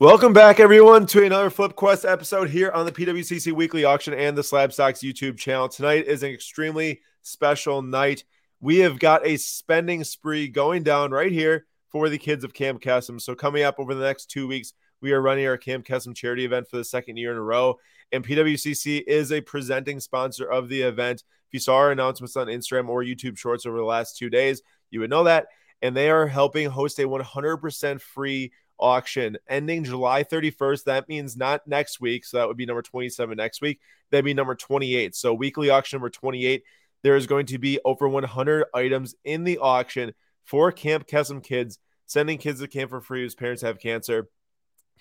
Welcome back, everyone, to another Flip Quest episode here on the PWCC Weekly Auction and the Slab Stocks YouTube channel. Tonight is an extremely special night. We have got a spending spree going down right here for the kids of Camp Kesem. So, coming up over the next two weeks, we are running our Camp Kesem charity event for the second year in a row. And PWCC is a presenting sponsor of the event. If you saw our announcements on Instagram or YouTube Shorts over the last two days, you would know that. And they are helping host a 100% free auction ending July 31st. That means not next week. So that would be number 27 next week. That'd be number 28. So weekly auction number 28. There is going to be over 100 items in the auction for Camp Kesem kids, sending kids to camp for free whose parents have cancer.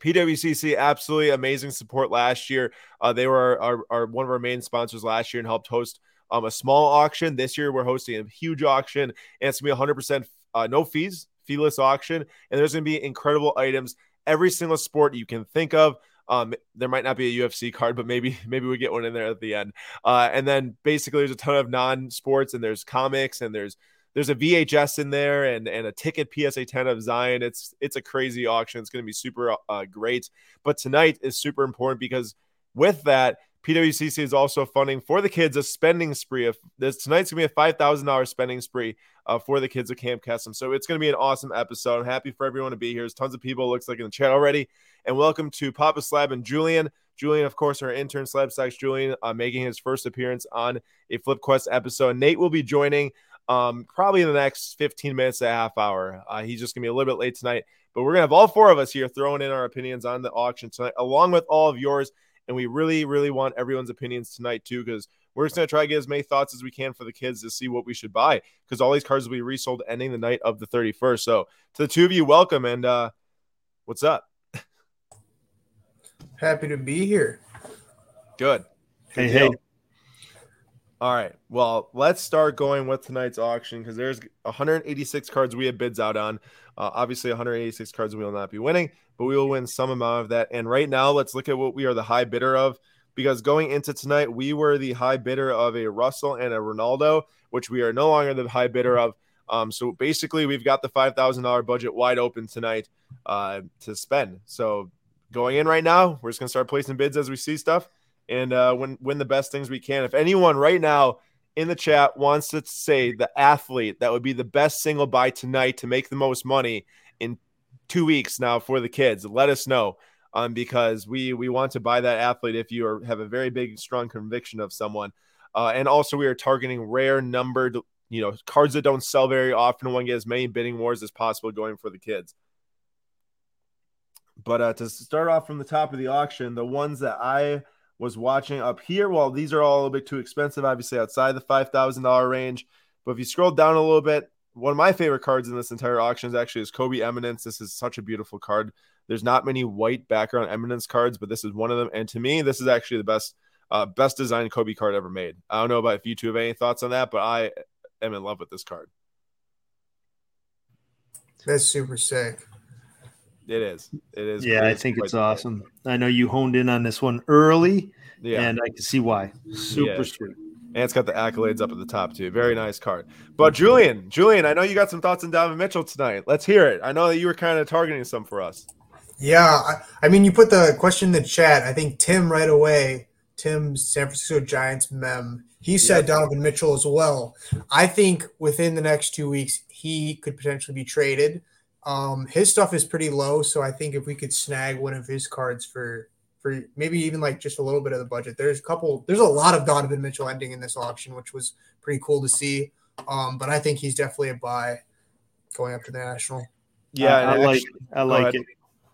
PWCC, absolutely amazing support last year. Uh, they were our, our, our, one of our main sponsors last year and helped host um, a small auction. This year, we're hosting a huge auction, and it's going to be 100% uh, no fees feeless auction, and there's going to be incredible items every single sport you can think of. Um, there might not be a UFC card, but maybe maybe we get one in there at the end. Uh, and then basically there's a ton of non-sports and there's comics and there's there's a VHS in there and and a ticket PSA 10 of Zion. It's it's a crazy auction. It's going to be super uh, great. But tonight is super important because with that PWCC is also funding for the kids a spending spree. Of this tonight's gonna be a five thousand dollars spending spree uh, for the kids of Camp Kesem. So it's gonna be an awesome episode. I'm happy for everyone to be here. There's tons of people looks like in the chat already. And welcome to Papa Slab and Julian. Julian, of course, our intern Slab Stocks Julian, uh, making his first appearance on a Flip Quest episode. Nate will be joining um, probably in the next 15 minutes to a half hour. Uh, he's just gonna be a little bit late tonight, but we're gonna have all four of us here throwing in our opinions on the auction tonight, along with all of yours. And we really, really want everyone's opinions tonight, too, because we're just going to try to get as many thoughts as we can for the kids to see what we should buy because all these cards will be resold ending the night of the 31st. So, to the two of you, welcome. And uh, what's up? Happy to be here. Good. Good hey, deal. hey. All right. Well, let's start going with tonight's auction because there's 186 cards we have bids out on. Uh, obviously, 186 cards we will not be winning, but we will win some amount of that. And right now, let's look at what we are the high bidder of because going into tonight, we were the high bidder of a Russell and a Ronaldo, which we are no longer the high bidder of. Um, so basically, we've got the $5,000 budget wide open tonight uh, to spend. So going in right now, we're just going to start placing bids as we see stuff and uh, win win the best things we can. If anyone right now in the chat wants to say the athlete that would be the best single buy tonight to make the most money in two weeks now for the kids, let us know. Um, because we we want to buy that athlete if you are, have a very big strong conviction of someone, uh, and also we are targeting rare numbered you know cards that don't sell very often. To get as many bidding wars as possible going for the kids. But uh, to start off from the top of the auction, the ones that I was watching up here. Well, these are all a little bit too expensive, obviously outside the five thousand dollar range. But if you scroll down a little bit, one of my favorite cards in this entire auction is actually is Kobe Eminence. This is such a beautiful card. There's not many white background Eminence cards, but this is one of them. And to me, this is actually the best uh, best designed Kobe card ever made. I don't know about if you two have any thoughts on that, but I am in love with this card. That's super sick. It is. It is. Yeah, I think it's awesome. I know you honed in on this one early, yeah. and I can see why. Super yeah. sweet. And it's got the accolades up at the top too. Very nice card. But Julian, Julian, I know you got some thoughts on Donovan Mitchell tonight. Let's hear it. I know that you were kind of targeting some for us. Yeah, I, I mean, you put the question in the chat. I think Tim right away, Tim's San Francisco Giants mem. He said yep. Donovan Mitchell as well. I think within the next two weeks, he could potentially be traded. Um, his stuff is pretty low, so I think if we could snag one of his cards for for maybe even like just a little bit of the budget, there's a couple. There's a lot of Donovan Mitchell ending in this auction, which was pretty cool to see. Um, but I think he's definitely a buy going up to the national. Yeah, uh, I, like I like it.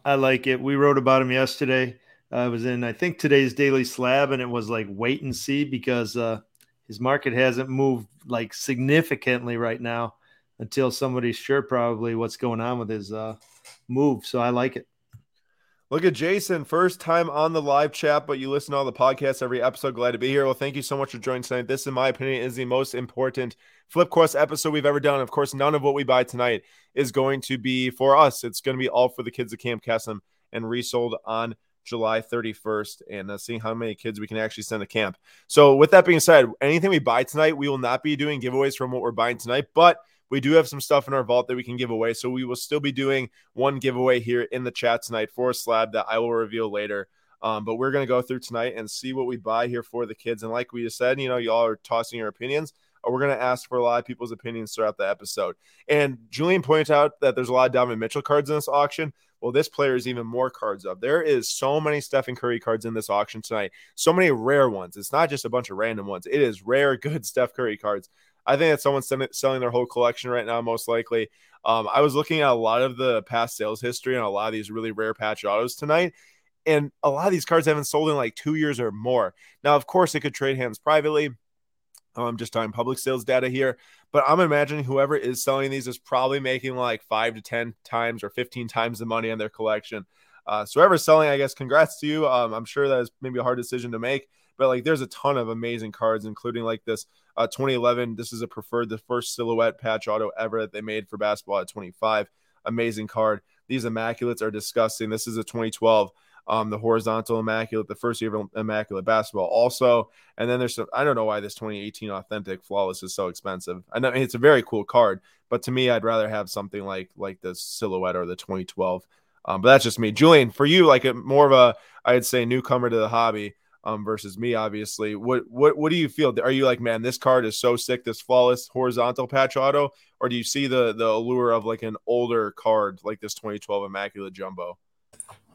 I like it. We wrote about him yesterday. I was in I think today's Daily Slab, and it was like wait and see because uh, his market hasn't moved like significantly right now until somebody's sure probably what's going on with his uh, move. So I like it. Look at Jason, first time on the live chat, but you listen to all the podcasts every episode. Glad to be here. Well, thank you so much for joining tonight. This, in my opinion, is the most important Flip Quest episode we've ever done. Of course, none of what we buy tonight is going to be for us. It's going to be all for the kids at Camp Kesem and resold on July 31st and uh, seeing how many kids we can actually send to camp. So, with that being said, anything we buy tonight, we will not be doing giveaways from what we're buying tonight, but we do have some stuff in our vault that we can give away. So we will still be doing one giveaway here in the chat tonight for a slab that I will reveal later. Um, but we're going to go through tonight and see what we buy here for the kids. And like we just said, you know, y'all are tossing your opinions. Uh, we're going to ask for a lot of people's opinions throughout the episode. And Julian pointed out that there's a lot of Donovan Mitchell cards in this auction. Well, this player is even more cards up. There is so many Stephen Curry cards in this auction tonight. So many rare ones. It's not just a bunch of random ones. It is rare, good Steph Curry cards. I think that someone's selling their whole collection right now, most likely. Um, I was looking at a lot of the past sales history and a lot of these really rare patch autos tonight, and a lot of these cards haven't sold in like two years or more. Now, of course, it could trade hands privately. I'm um, just talking public sales data here, but I'm imagining whoever is selling these is probably making like five to 10 times or 15 times the money on their collection. Uh, so whoever's selling, I guess, congrats to you. Um, I'm sure that is maybe a hard decision to make, but like there's a ton of amazing cards, including like this uh, 2011. This is a preferred, the first silhouette patch auto ever that they made for basketball at 25. Amazing card. These immaculates are disgusting. This is a 2012 um, the horizontal immaculate, the first year of immaculate basketball, also. And then there's some, I don't know why this 2018 authentic flawless is so expensive. I know it's a very cool card, but to me, I'd rather have something like like the silhouette or the 2012. Um, but that's just me, Julian. For you, like a more of a, I'd say newcomer to the hobby. Um, versus me, obviously. What what what do you feel? Are you like, man, this card is so sick, this flawless horizontal patch auto, or do you see the the allure of like an older card like this 2012 Immaculate Jumbo?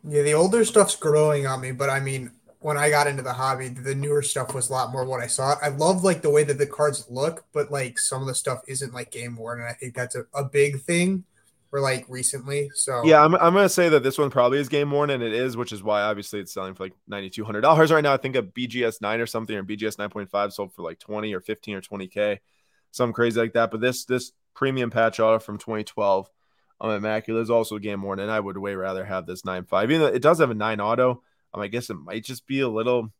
Yeah, the older stuff's growing on me, but I mean, when I got into the hobby, the newer stuff was a lot more what I saw. I love like the way that the cards look, but like some of the stuff isn't like game worn, and I think that's a, a big thing for like recently. So yeah, I'm, I'm gonna say that this one probably is game worn, and it is, which is why obviously it's selling for like ninety two hundred dollars right now. I think a BGS nine or something or BGS nine point five sold for like twenty or fifteen or twenty k, something crazy like that. But this this premium patch auto from 2012 um, Immaculate is also game worn, and I would way rather have this 9.5. Even though it does have a 9 auto, um, I guess it might just be a little.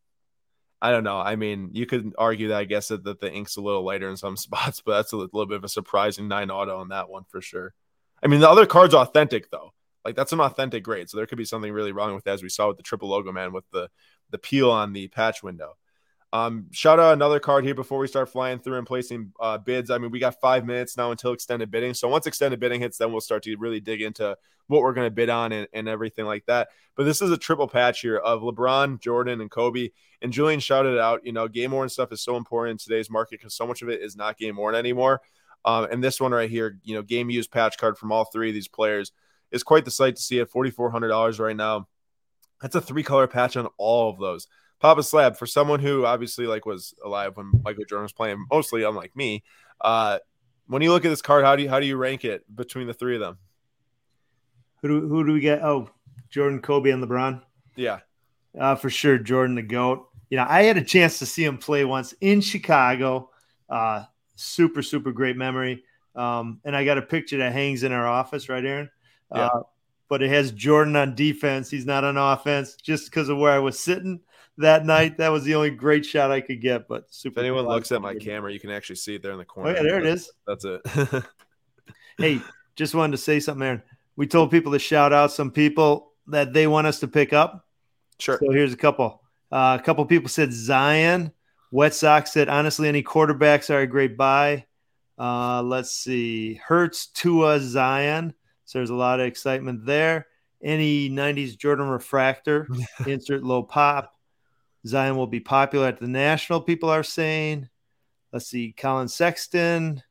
I don't know. I mean, you could argue that I guess that, that the ink's a little lighter in some spots, but that's a little bit of a surprising 9 auto on that one for sure. I mean, the other card's authentic though. Like that's an authentic grade, so there could be something really wrong with that, as we saw with the triple logo man with the the peel on the patch window. Um, shout out another card here before we start flying through and placing uh, bids. I mean, we got five minutes now until extended bidding. So once extended bidding hits, then we'll start to really dig into what we're going to bid on and, and everything like that. But this is a triple patch here of LeBron, Jordan, and Kobe. And Julian shouted out, you know, game worn stuff is so important in today's market because so much of it is not game worn anymore. Um, and this one right here, you know, game used patch card from all three of these players is quite the sight to see at $4,400 right now. That's a three color patch on all of those. Papa Slab for someone who obviously like was alive when Michael Jordan was playing, mostly unlike me. Uh, when you look at this card, how do you how do you rank it between the three of them? Who do who do we get? Oh, Jordan, Kobe, and LeBron. Yeah, uh, for sure, Jordan the goat. You know, I had a chance to see him play once in Chicago. Uh, super super great memory. Um, and I got a picture that hangs in our office, right, Aaron? Yeah. Uh, but it has Jordan on defense. He's not on offense just because of where I was sitting that night. That was the only great shot I could get. But super. If anyone looks at my camera, you can actually see it there in the corner. Oh, yeah, there it is. That's it. hey, just wanted to say something, Aaron. We told people to shout out some people that they want us to pick up. Sure. So here's a couple. Uh, a couple people said Zion. Wet Sox said honestly, any quarterbacks are a great buy. Uh, let's see, Hurts, Tua, Zion. So there's a lot of excitement there. Any 90s Jordan refractor, insert low pop. Zion will be popular at the national, people are saying. Let's see, Collin Sexton.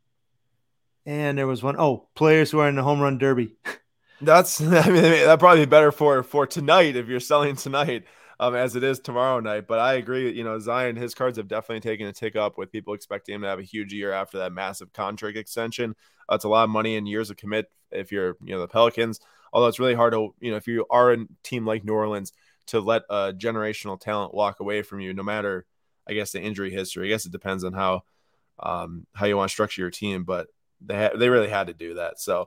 And there was one, oh, players who are in the home run derby. That's, I mean, that probably be better for for tonight if you're selling tonight, um, as it is tomorrow night. But I agree, you know, Zion, his cards have definitely taken a tick up with people expecting him to have a huge year after that massive contract extension. That's a lot of money and years of commit if you're, you know, the Pelicans. Although it's really hard to, you know, if you are a team like New Orleans, to let a generational talent walk away from you, no matter, I guess, the injury history. I guess it depends on how um, how you want to structure your team, but they ha- they really had to do that. So,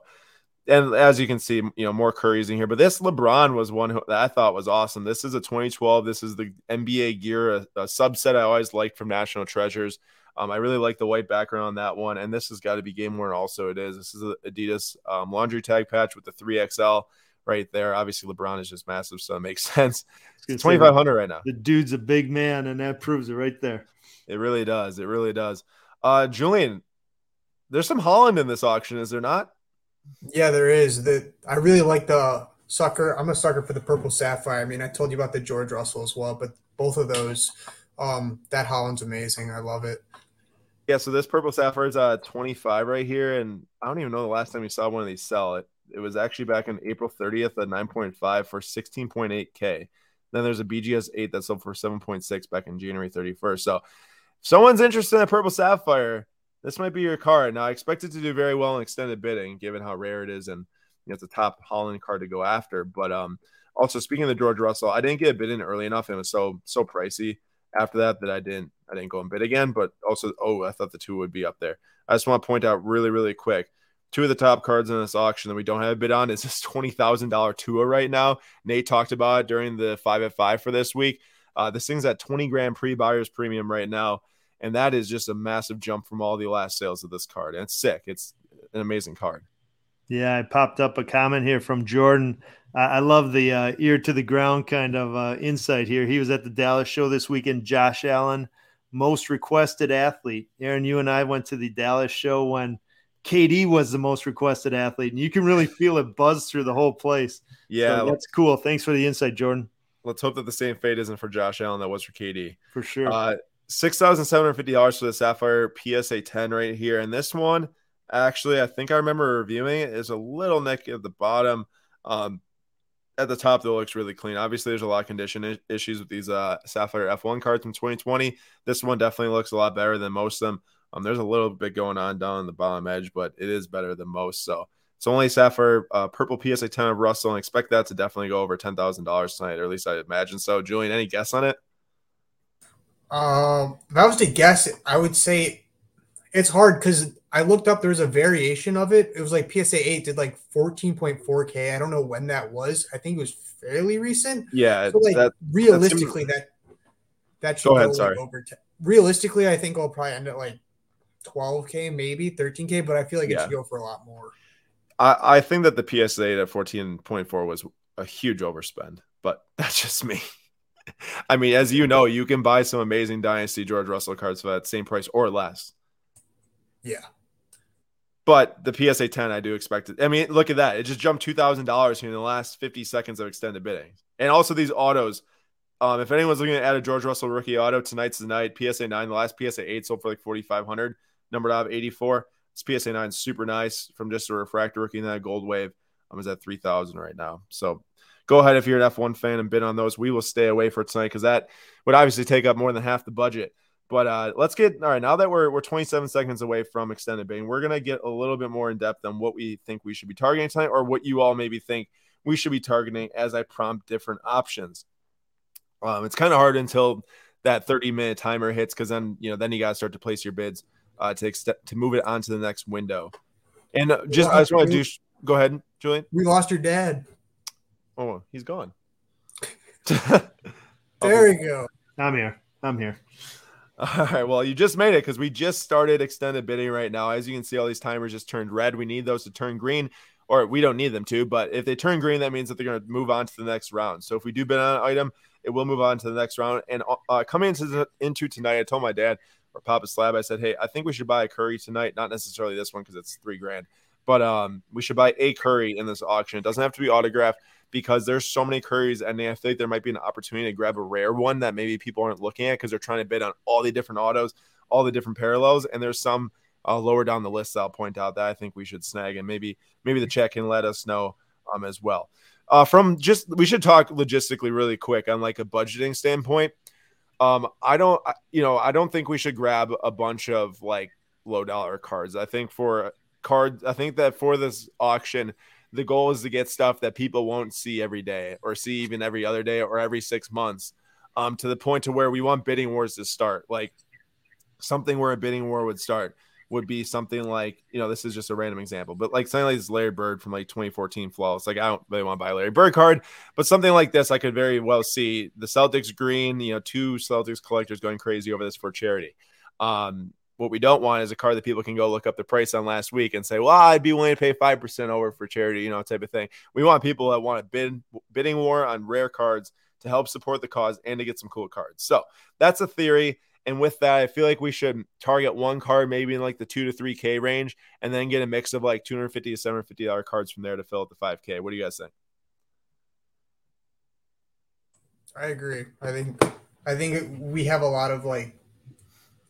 and as you can see, you know, more Curry's in here, but this LeBron was one who, that I thought was awesome. This is a 2012. This is the NBA gear, a, a subset I always liked from National Treasures. Um, I really like the white background on that one, and this has got to be game worn. Also, it is. This is a Adidas um, laundry tag patch with the 3XL right there. Obviously, LeBron is just massive, so it makes sense. Twenty five hundred right now. The dude's a big man, and that proves it right there. It really does. It really does. Uh, Julian, there's some Haaland in this auction, is there not? Yeah, there is. The I really like the sucker. I'm a sucker for the purple sapphire. I mean, I told you about the George Russell as well, but both of those, um, that Haaland's amazing. I love it. Yeah, so this purple sapphire is uh 25 right here, and I don't even know the last time you saw one of these sell. It it was actually back on April 30th at 9.5 for 16.8k. Then there's a BGS 8 that sold for 7.6 back in January 31st. So, if someone's interested in a purple sapphire, this might be your card. Now, I expect it to do very well in extended bidding, given how rare it is, and you know, it's a top Haaland card to go after. But um, also speaking of the George Russell, I didn't get a bid in early enough, and it was so so pricey after that that I didn't I didn't go and bid again. But also, oh, I thought the two would be up there. I just want to point out really really quick. Two of the top cards in this auction that we don't have a bid on is this twenty thousand dollar Tua right now. Nate talked about it during the five at five for this week. Uh, this thing's at twenty grand pre buyers premium right now, and that is just a massive jump from all the last sales of this card. And it's sick. It's an amazing card. Yeah, I popped up a comment here from Jordan. Uh, I love the uh, ear to the ground kind of uh, insight here. He was at the Dallas show this weekend. Josh Allen, most requested athlete. Aaron, you and I went to the Dallas show when KD was the most requested athlete, and you can really feel it buzz through the whole place. Yeah, so that's cool. Thanks for the insight, Jordan. Let's hope that the same fate isn't for Josh Allen that was for KD. For sure. Uh, Six thousand seven hundred fifty dollars for the Sapphire PSA ten right here, and this one actually I think I remember reviewing it is a little nick at the bottom. Um, at the top, though, looks really clean. Obviously, there's a lot of condition issues with these uh, Sapphire F1 cards from 2020. This one definitely looks a lot better than most of them. Um, there's a little bit going on down on the bottom edge, but it is better than most. So it's only Sapphire uh, Purple PSA 10 of Russell, and expect that to definitely go over $10,000 tonight, or at least I imagine so. Julian, any guess on it? Um, if I was to guess, I would say it's hard because I looked up. There's a variation of it. It was like PSA eight did like 14.4k. I don't know when that was. I think it was fairly recent. Yeah. So like that, realistically, that that should go, ahead, go over. T- realistically, I think I'll probably end at like 12k, maybe 13k. But I feel like it yeah. should go for a lot more. I I think that the PSA at 14.4 was a huge overspend, but that's just me. I mean, as you know, you can buy some amazing Dynasty George Russell cards for that same price or less. Yeah. But the PSA 10, I do expect it. I mean, look at that. It just jumped $2,000 here in the last 50 seconds of extended bidding. And also these autos. Um, if anyone's looking at a George Russell rookie auto, tonight's the night. PSA 9, the last PSA 8 sold for like 4,500, numbered out of 84. This PSA 9 super nice from just a refractor rookie and then a gold wave. I'm um, at 3,000 right now. So go ahead if you're an F1 fan and bid on those. We will stay away for tonight because that would obviously take up more than half the budget. But uh, let's get all right now that we're we're 27 seconds away from extended bidding. We're gonna get a little bit more in depth on what we think we should be targeting tonight, or what you all maybe think we should be targeting as I prompt different options. Um, it's kind of hard until that 30 minute timer hits because then you know then you got to start to place your bids uh, to extend to move it onto the next window. And uh, just I just want to do. Go ahead, Julian. We lost your dad. Oh, he's gone. there you go. I'm here. I'm here. All right. Well, you just made it because we just started extended bidding right now. As you can see, all these timers just turned red. We need those to turn green, or we don't need them to. But if they turn green, that means that they're going to move on to the next round. So if we do bid on an item, it will move on to the next round. And uh, coming into the, into tonight, I told my dad or Papa Slab, I said, "Hey, I think we should buy a Curry tonight. Not necessarily this one because it's three grand, but um, we should buy a Curry in this auction. It doesn't have to be autographed." Because there's so many curries, and I think there might be an opportunity to grab a rare one that maybe people aren't looking at because they're trying to bid on all the different autos, all the different parallels, and there's some uh, lower down the list I'll point out that I think we should snag, and maybe maybe the check can let us know um, as well. Uh, from just we should talk logistically really quick on like a budgeting standpoint. Um, I don't, you know, I don't think we should grab a bunch of like low dollar cards. I think for cards, I think that for this auction, the goal is to get stuff that people won't see every day or see even every other day or every six months um, to the point to where we want bidding wars to start. Like something where a bidding war would start would be something like you know this is just a random example but like something like this larry bird from like 2014 flawless. Like i don't really want to buy larry bird card but something like this i could very well see the celtics green you know two celtics collectors going crazy over this for charity. Um what we don't want is a car that people can go look up the price on last week and say, "Well, I'd be willing to pay five percent over for charity," you know, type of thing. We want people that want a bid bidding war on rare cards to help support the cause and to get some cool cards. So that's a theory. And with that, I feel like we should target one card maybe in like the two to three K range, and then get a mix of like 250 to 750 dollar cards from there to fill out the 5K. What do you guys think? I agree. I think I think we have a lot of like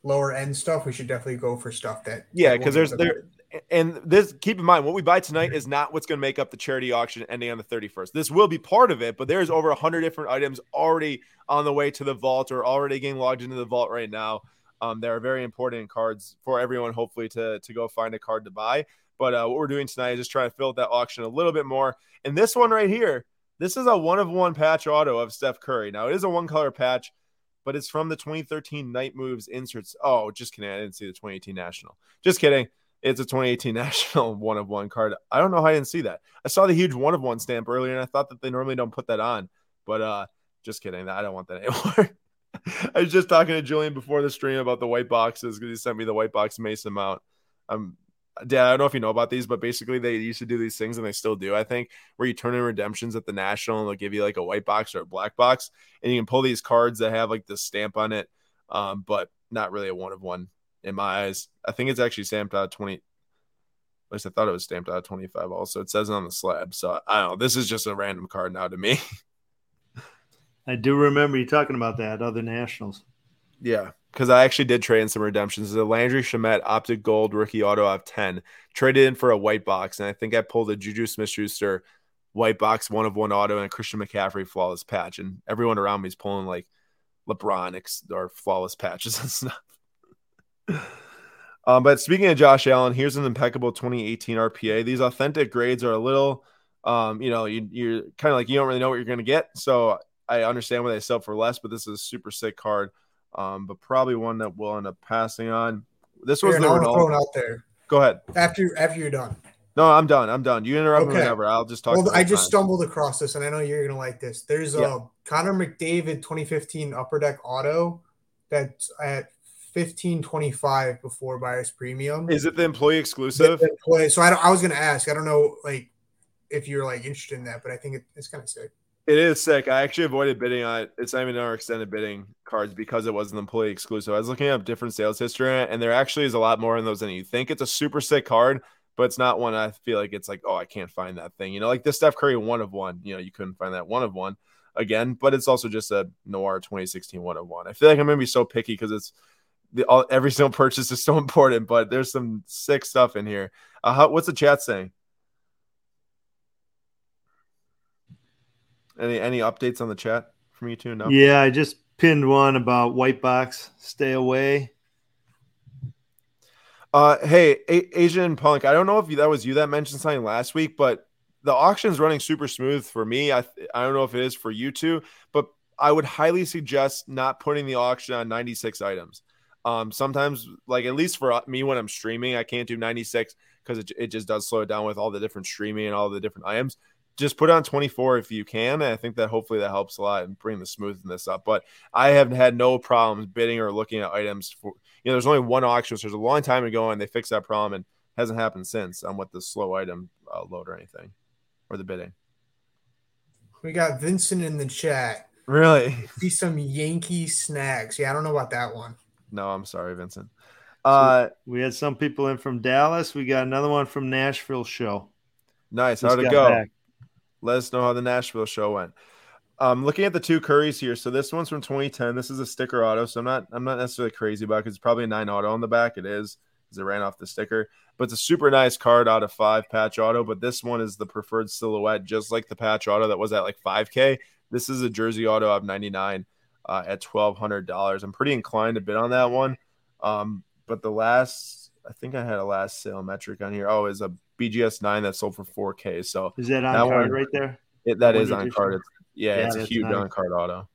lower end stuff. We should definitely go for stuff that yeah, because there's there and this keep in mind what we buy tonight is not what's going to make up the charity auction ending on the 31st this will be part of it but there's over 100 different items already on the way to the vault or already getting logged into the vault right now. Um, there are very important cards for everyone hopefully to to go find a card to buy. But uh, what we're doing tonight is just trying to fill that auction a little bit more. And this one right here this is a one of one patch auto of steph curry. Now it is a one color patch but it's from the 2013 night moves inserts oh just kidding i didn't see the 2018 national just kidding it's a 2018 national one of one card. I don't know how I didn't see that. I saw the huge one of one stamp earlier, and I thought that they normally don't put that on. But uh, just kidding. I don't want that anymore. I was just talking to Julian before the stream about the white boxes because he sent me the white box Mason mount. Um, Dad, I don't know if you know about these, but basically they used to do these things and they still do, I think, where you turn in redemptions at the national and they'll give you like a white box or a black box, and you can pull these cards that have like the stamp on it, um, but not really a one of one in my eyes. I think it's actually stamped out 20. At least I thought it was stamped out 25 also. It says it on the slab. So I don't know. This is just a random card now to me. I do remember you talking about that other nationals. Yeah, because I actually did trade in some redemptions. The Landry Shamet Optic Gold rookie auto of 10 traded in for a white box. And I think I pulled a Juju Smith Schuster white box, one of one auto, and a Christian McCaffrey flawless patch. And everyone around me is pulling like LeBron or flawless patches and stuff. um, but speaking of Josh Allen, here's an impeccable 2018 RPA. These authentic grades are a little, um, you know, you, you're kind of like you don't really know what you're going to get. So I understand why they sell for less, but this is a super sick card. Um, but probably one that we'll end up passing on. This was the thrown out there. Go ahead. After after you're done. No, I'm done. I'm done. You interrupt okay. me whenever. I'll just talk. Well, I just time. stumbled across this, and I know you're gonna like this. There's yeah. a Connor McDavid 2015 Upper Deck Auto that's at 1525 before buyer's premium. Is it the employee exclusive? The employee. So I, I was to ask, I don't know, like if you're like interested in that, but I think it, it's kind of sick. It is sick. I actually avoided bidding on it. It's not even our extended bidding cards because it wasn't employee exclusive. I was looking up different sales history, and there actually is a lot more in those than you think. It's a super sick card, but it's not one I feel like it's like, oh, I can't find that thing. You know, like the Steph Curry one of one. You know, you couldn't find that one of one again, but it's also just a Noir 2016 one of one. I feel like I'm gonna be so picky because it's the, all, every single purchase is so important, but there's some sick stuff in here. Uh, how, what's the chat saying? Any any updates on the chat from you two? No. Yeah, I just pinned one about white box. Stay away. Uh, hey, A- Asian Punk. I don't know if that was you that mentioned something last week, but the auction's running super smooth for me. I I don't know if it is for you two, but I would highly suggest not putting the auction on 96 items. Um, sometimes, like at least for me when I'm streaming, I can't do 96 because it, it just does slow it down with all the different streaming and all the different items. Just put on 24 if you can. And I think that hopefully that helps a lot and bring the smoothness up. But I have had no problems bidding or looking at items for you know. There's only one auction, so there's a long time ago, and they fixed that problem and hasn't happened since on what the slow item uh, load or anything or the bidding. We got Vincent in the chat. Really? See some Yankee snags. Yeah, I don't know about that one. No, I'm sorry, Vincent. Uh, so we had some people in from Dallas. We got another one from Nashville show. Nice. Just How'd it go? Back. Let us know how the Nashville show went. Um, looking at the two Currys here, so this one's from 2010. This is a sticker auto, so I'm not I'm not necessarily crazy about it it's probably a nine auto on the back. It is because it ran off the sticker, but it's a super nice card out of five patch auto. But this one is the preferred silhouette, just like the patch auto that was at like 5K. This is a jersey auto of 99 uh, at twelve hundred dollars. I'm pretty inclined to bid on that one. Um, but the last, I think I had a last sale metric on here. Oh, is a BGS nine that sold for four K. So is that on that card one, right there? It, that is on card. It's, yeah, yeah, it's a huge nice. on card auto.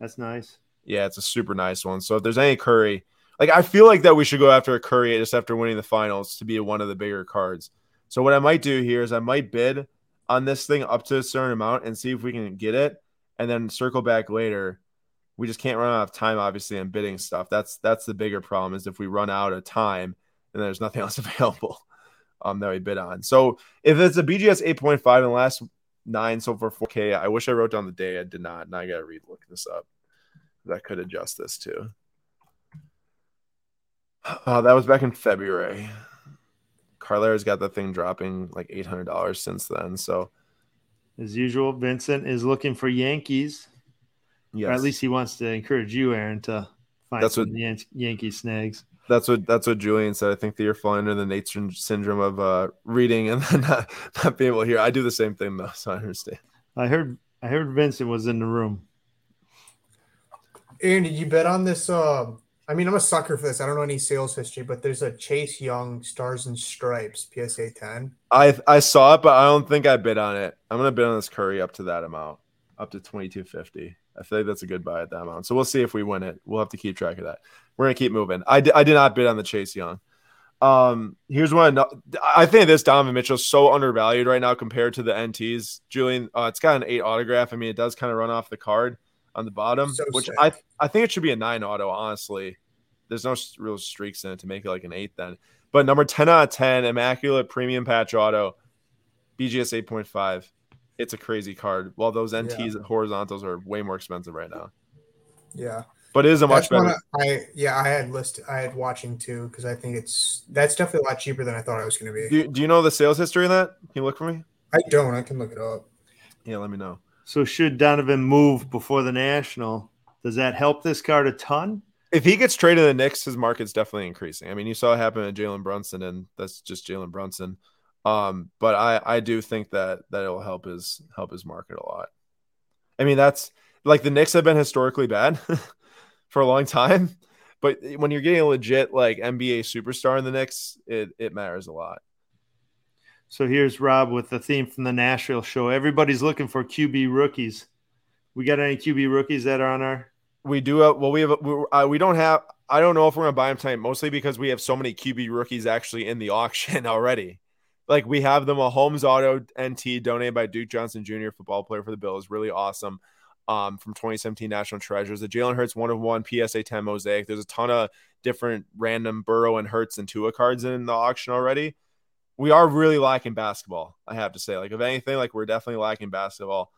That's nice. Yeah, it's a super nice one. So if there's any Curry, like I feel like that we should go after a Curry just after winning the finals to be one of the bigger cards. So what I might do here is I might bid on this thing up to a certain amount and see if we can get it, and then circle back later we just can't run out of time, obviously, on bidding stuff. That's that's the bigger problem is if we run out of time and there's nothing else available um, that we bid on. So if it's a BGS 8.5 in the last nine so for 4K, I wish I wrote down the day. I did not, and I gotta read look this up. I could adjust this too. Uh, that was back in February. Card Ladder's got the thing dropping like eight hundred dollars since then. So, as usual, Vincent is looking for Yankees. Yes. Or at least he wants to encourage you, Aaron, to find that's what, Yan- Yankee snags. That's what that's what Julian said. I think that you're falling under the Nate syndrome of uh, reading and then not, not being able to hear. I do the same thing though, so I understand. I heard I heard Vincent was in the room. Aaron, did you bet on this? Uh, I mean, I'm a sucker for this. I don't know any sales history, but there's a Chase Young Stars and Stripes PSA 10. I I saw it, but I don't think I bid on it. I'm gonna bid on this Curry up to that amount, up to 2250. I feel like that's a good buy at that amount. So we'll see if we win it. We'll have to keep track of that. We're gonna keep moving. I, d- I did not bid on the Chase Young. Um, here's one. I think this Donovan Mitchell is so undervalued right now compared to the NTs. Julian, uh, it's got an eight autograph. I mean, it does kind of run off the card on the bottom, so which sick. I I think it should be a nine auto. Honestly, there's no real streaks in it to make it like an eight then. But number ten out of ten, immaculate premium patch auto, BGS eight point five. It's a crazy card. While those NTs yeah. horizontals are way more expensive right now. Yeah but it is a much better. I yeah, I had list. I had watching too because I think it's that's definitely a lot cheaper than I thought it was going to be. Do, do you know the sales history of that? Can you look for me? I don't. I can look it up. Yeah, let me know. So should Donovan move before the national? Does that help this card a ton? If he gets traded to the Knicks, his market's definitely increasing. I mean, you saw it happen to Jalen Brunson, and that's just Jalen Brunson. Um, but I I do think that that it'll help his help his market a lot. I mean, that's like the Knicks have been historically bad. for a long time. But when you're getting a legit like NBA superstar in the Knicks, it it matters a lot. So here's Rob with the theme from the Nashville show. Everybody's looking for QB rookies. We got any QB rookies that are on our? We do. Have, well, we have. We, uh, we don't have. I don't know if we're gonna buy them tonight, mostly because we have so many QB rookies actually in the auction already. Like we have the Mahomes Auto NT donated by Duke Johnson Jr., football player for the Bills, really awesome um, from 2017 National Treasures. The Jalen Hurts one of one PSA 10 mosaic. There's a ton of different random Burrow and Hurts and Tua cards in the auction already. We are really lacking basketball, I have to say. Like, if anything, like we're definitely lacking basketball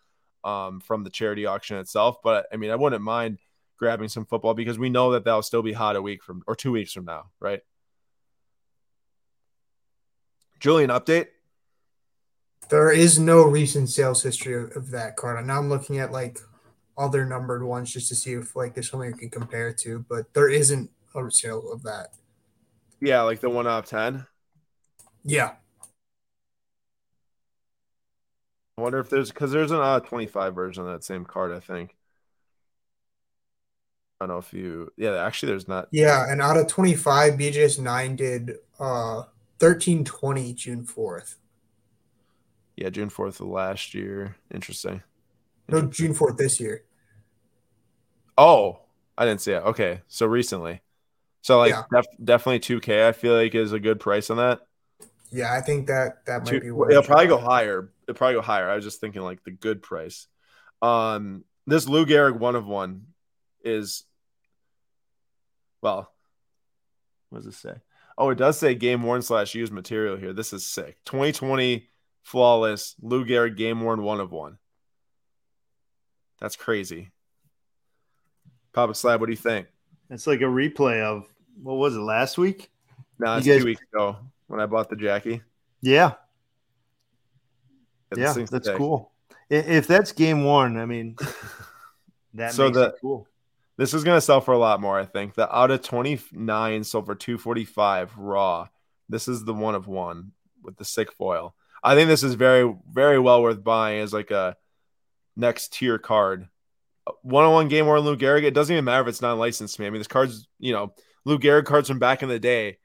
um, from the charity auction itself. But I mean, I wouldn't mind grabbing some football because we know that that'll still be hot a week from or two weeks from now, right? Julian, update. There is no recent sales history of, of that card. Now I'm looking at like other numbered ones just to see if like there's something we can compare to, but there isn't a sale of that. Yeah, like the one out of ten. Yeah. I wonder if there's because there's an out of 25 version of that same card, I think. I don't know if you yeah, actually there's not Yeah, and out of 25, BGS nine did uh 1320 June 4th. Yeah, June 4th of last year. Interesting. No, June 4th this year. Oh, I didn't see it. Okay, so recently, so like yeah. def- definitely two K. I feel like is a good price on that. Yeah, I think that that might Two, be. It'll probably go higher. It'll probably go higher. I was just thinking like the good price. Um, this Lou Gehrig one of one is well. What does it say? Oh, it does say game worn slash used material here. This is sick. 2020 flawless Lou Gehrig game worn one of one. That's crazy. Papa Slab, what do you think? It's like a replay of what was it last week? No, it's guys... two weeks ago when I bought the Jackie. Yeah. Yeah, that's cool. If that's game one, I mean, that so the, cool. This is gonna sell for a lot more, I think. The out of 29 sold for 245 raw. This is the one of one with the sick foil. I think this is very, very well worth buying as like a next tier card one on one game or Lou Gehrig, it doesn't even matter if it's not licensed to me. I mean, this card's, you know, Lou Gehrig cards from back in the day,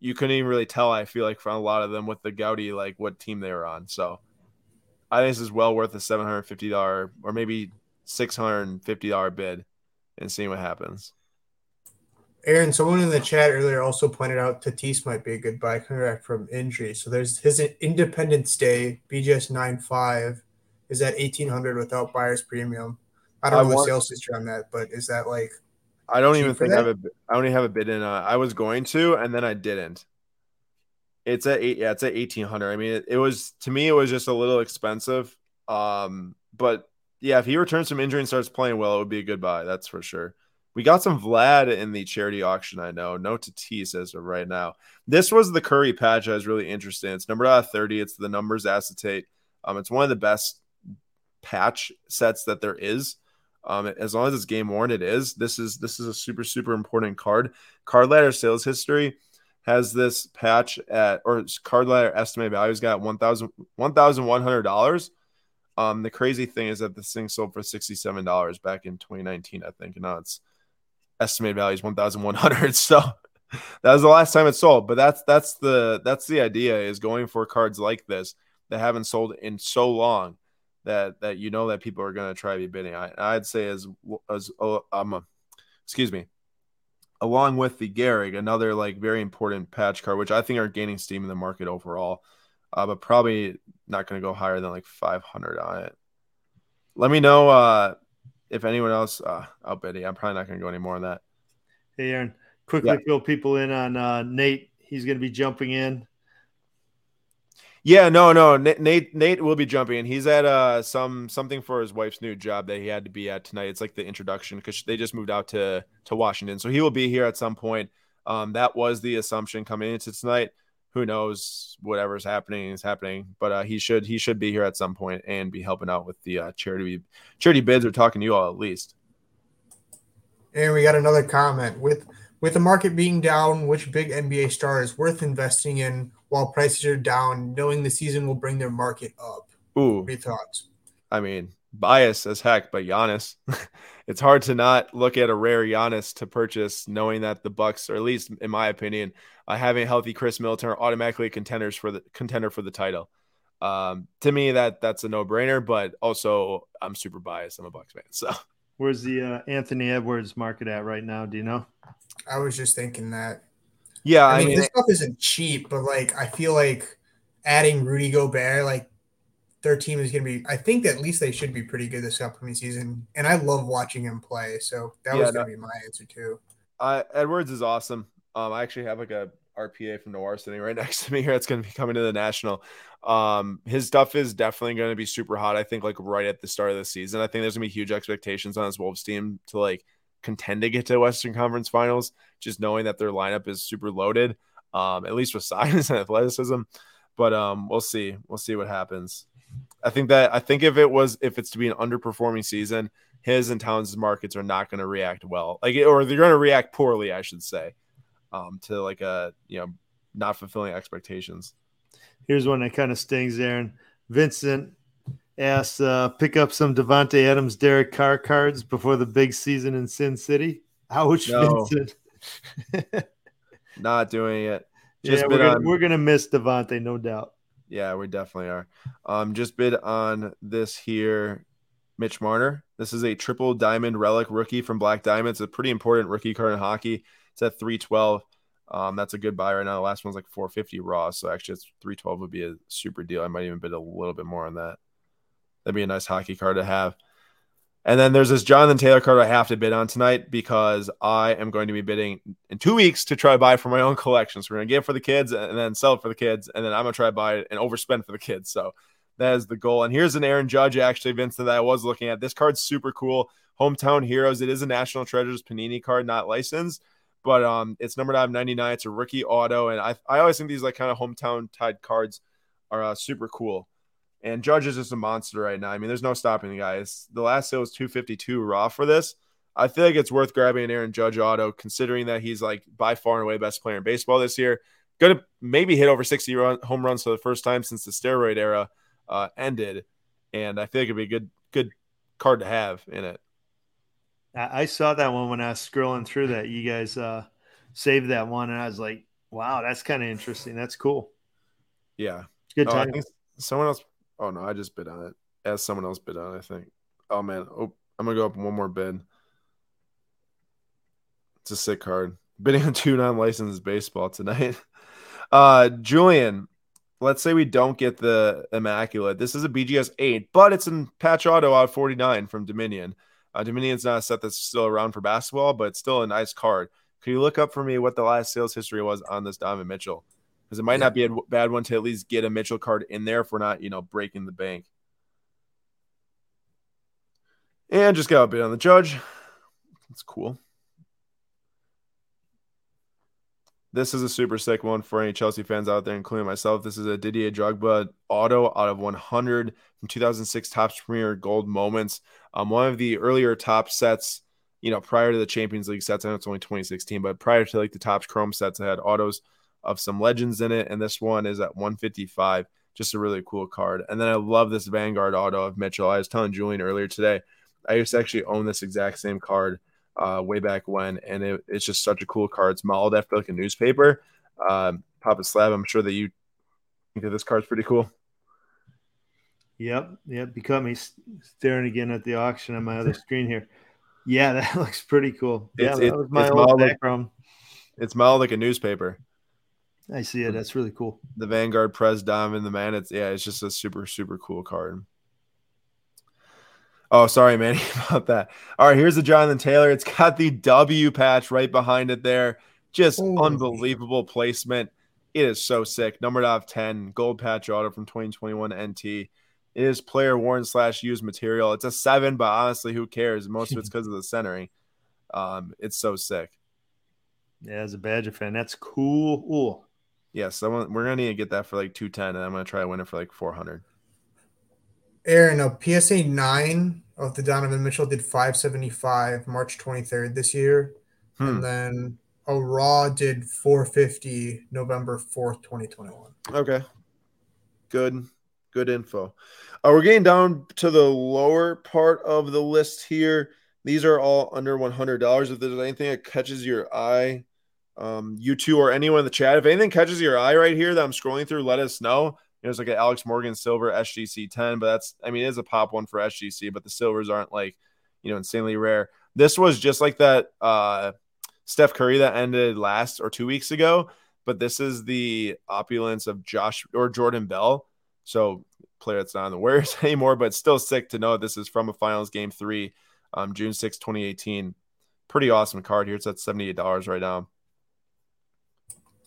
you couldn't even really tell, I feel like, from a lot of them with the Goudey, like what team they were on. So I think this is well worth a $750 or maybe $650 bid and seeing what happens. Aaron, someone in the chat earlier also pointed out Tatis might be a good buy coming back from injury. So there's his Independence Day BGS 9.5 is at 1800 without buyer's premium. I don't I know want, the sales history on that, but is that like? I don't even think I have a. I only have a bid in. Uh, I was going to, and then I didn't. It's at eight. Yeah, it's at eighteen hundred. I mean, it, it, was to me. It was just a little expensive. Um, but yeah, if he returns from injury and starts playing well, it would be a good buy. That's for sure. We got some Vlad in the charity auction. I know. No Tatis as of right now. This was the Curry patch. I was really interested. In. It's number out of 30. It's the numbers acetate. Um, it's one of the best patch sets that there is. Um, as long as it's game worn, it is. This is this is a super super important card. Card ladder sales history has this patch at or card ladder estimate value's got one thousand one thousand one hundred dollars. Um, the crazy thing is that this thing sold for sixty seven dollars back in twenty nineteen, I think. And now it's estimated value is one thousand one hundred. So that was the last time it sold. But that's that's the that's the idea is going for cards like this that haven't sold in so long that that you know that people are going to try to be bidding. I, I'd say as as um, uh, excuse me, along with the Gehrig, another like very important patch card, which I think are gaining steam in the market overall, uh, but probably not going to go higher than like 500 on it. Let me know uh, if anyone else. Uh, I'll bet I'm probably not going to go any more on that. Hey, Aaron, quickly yeah. fill people in on uh, Nate. He's going to be jumping in. Yeah, no, no. Nate Nate will be jumping He's at uh some something for his wife's new job that he had to be at tonight. It's like the introduction because they just moved out to to Washington, so he will be here at some point. Um, that was the assumption coming into tonight. Who knows? Whatever's happening is happening, but uh, he should he should be here at some point and be helping out with the uh, charity charity bids. Or talking to you all at least. And we got another comment with with the market being down. Which big NBA star is worth investing in? While prices are down, knowing the season will bring their market up. Ooh, what are your thoughts? I mean, bias as heck, but Giannis. it's hard to not look at a rare Giannis to purchase, knowing that the Bucks, or at least in my opinion, uh, having a healthy Khris Middleton are automatically contenders for the contender for the title. Um, to me, that that's a no brainer. But also, I'm super biased. I'm a Bucks fan, so. Where's the uh, Anthony Edwards market at right now? Do you know? I was just thinking that. Yeah, I, I mean, mean, this stuff isn't cheap, but like I feel like adding Rudy Gobert, like their team is going to be. I think at least they should be pretty good this upcoming season, and I love watching him play. So that yeah, was going to be my answer too. Uh, Edwards is awesome. Um, I actually have like a RPA from Noir sitting right next to me here. It's going to be coming to the national. Um, his stuff is definitely going to be super hot. I think like right at the start of the season. I think there's going to be huge expectations on his Wolves team to like contend to get to Western Conference Finals, just knowing that their lineup is super loaded, um, at least with size and athleticism. But um, we'll see. We'll see what happens. I think that I think if it was if it's to be an underperforming season, his and Towns' markets are not going to react well, like or they're going to react poorly, I should say, um, to like a you know not fulfilling expectations. Here's one that kind of stings, Aaron. Vincent asked uh, pick up some Davante Adams, Derek Carr cards before the big season in Sin City. Ouch, no. Vincent. Not doing it. Just yeah, we're gonna, on, we're gonna miss Davante, no doubt. Yeah, we definitely are. Um, just bid on this here, Mitch Marner. This is a triple diamond relic rookie from Black Diamond. It's a pretty important rookie card in hockey. It's at 312. Um, that's a good buy right now. The last one's like 450 raw. So actually it's 312 would be a super deal. I might even bid a little bit more on that. That'd be a nice hockey card to have. And then there's this Jonathan Taylor card I have to bid on tonight because I am going to be bidding in two weeks to try to buy for my own collection. So we're gonna get it for the kids and then sell it for the kids, and then I'm gonna try to buy it and overspend for the kids. So that is the goal. And here's an Aaron Judge actually, Vincent, that I was looking at. This card's super cool. Hometown Heroes. It is a National Treasures Panini card, not licensed, but um, it's numbered out of 99. It's a rookie auto, and I I always think these like kind of hometown tied cards are uh, super cool. And Judge is just a monster right now. I mean, there's no stopping the guys. The last sale was 252 raw for this. I feel like it's worth grabbing an Aaron Judge auto, considering that he's like by far and away best player in baseball this year. Going to maybe hit over 60 run, home runs for the first time since the steroid era uh, ended, and I feel like it'd be a good good card to have in it. I saw that one when I was scrolling through that. You guys uh, saved that one, and I was like, "Wow, that's kind of interesting. That's cool." Yeah, good time. Oh, someone else Oh no, I just bid on it. As someone else bid on it, I think. Oh man, oh, I'm gonna go up one more bid. It's a sick card. Bidding on two non-licensed baseball tonight. Uh, Julian, let's say we don't get the immaculate. This is a BGS eight, but it's in patch auto out 49 from Dominion. Uh, Dominion's not a set that's still around for basketball, but it's still a nice card. Can you look up for me what the last sales history was on this Donovan Mitchell? because it might yeah. not be a bad one to at least get a Mitchell card in there if we're not, you know, breaking the bank. And just got a bit on the judge. That's cool. This is a super sick one for any Chelsea fans out there, including myself. This is a Didier Drogba auto out of 100 from 2006 Topps Premier Gold Moments. Um, one of the earlier top sets, you know, prior to the Champions League sets. I know it's only 2016, but prior to like the Topps Chrome sets, I had autos of some legends in it, and this one is at 155. Just a really cool card. And then I love this Vanguard auto of Mitchell. I was telling Julian earlier today, I used to actually own this exact same card uh, way back when, and it, it's just such a cool card. It's modeled after like a newspaper. Um, Papa Slab, I'm sure that you think that this card's pretty cool. Yep, yep. Become me staring again at the auction on my other screen here. Yeah, that looks pretty cool. Yeah, It's- that was my old background. It's modeled like a newspaper. I see it. That's really cool. The Vanguard Press Diamond, the man. It's yeah, it's just a super super cool card. Oh, sorry, Manny, about that. All right, here's the Jonathan Taylor. It's got the W patch right behind it there. Just Holy. unbelievable placement. It is so sick. Numbered out of 10, gold patch auto from 2021 NT. It is player worn slash used material. It's a seven, but honestly, who cares? Most of it's because of the centering. Um, it's so sick. Yeah, as a Badger fan, that's cool. Ooh. Yeah, someone we're gonna need to get that for like 210, and I'm gonna try to win it for like 400. Aaron, a PSA nine of the Donovan Mitchell did 575 March 23rd this year, Hmm. and then a Raw did 450 November 4th, 2021. Okay. Good. Good info. Uh, we're getting down to the lower part of the list here. These are all under $100. If there's anything that catches your eye, um, you two or anyone in the chat, if anything catches your eye right here that I'm scrolling through, let us know. There's like an Alex Morgan silver SGC 10, but that's, I mean, it is a pop one for SGC, but the silvers aren't like, you know, insanely rare. This was just like that uh, Steph Curry that ended last or two weeks ago, but this is the opulence of Josh or Jordan Bell. So player that's not on the Warriors anymore, but still sick to know this is from a finals game three, um, June 6, 2018. Pretty awesome card here. It's at $78 right now.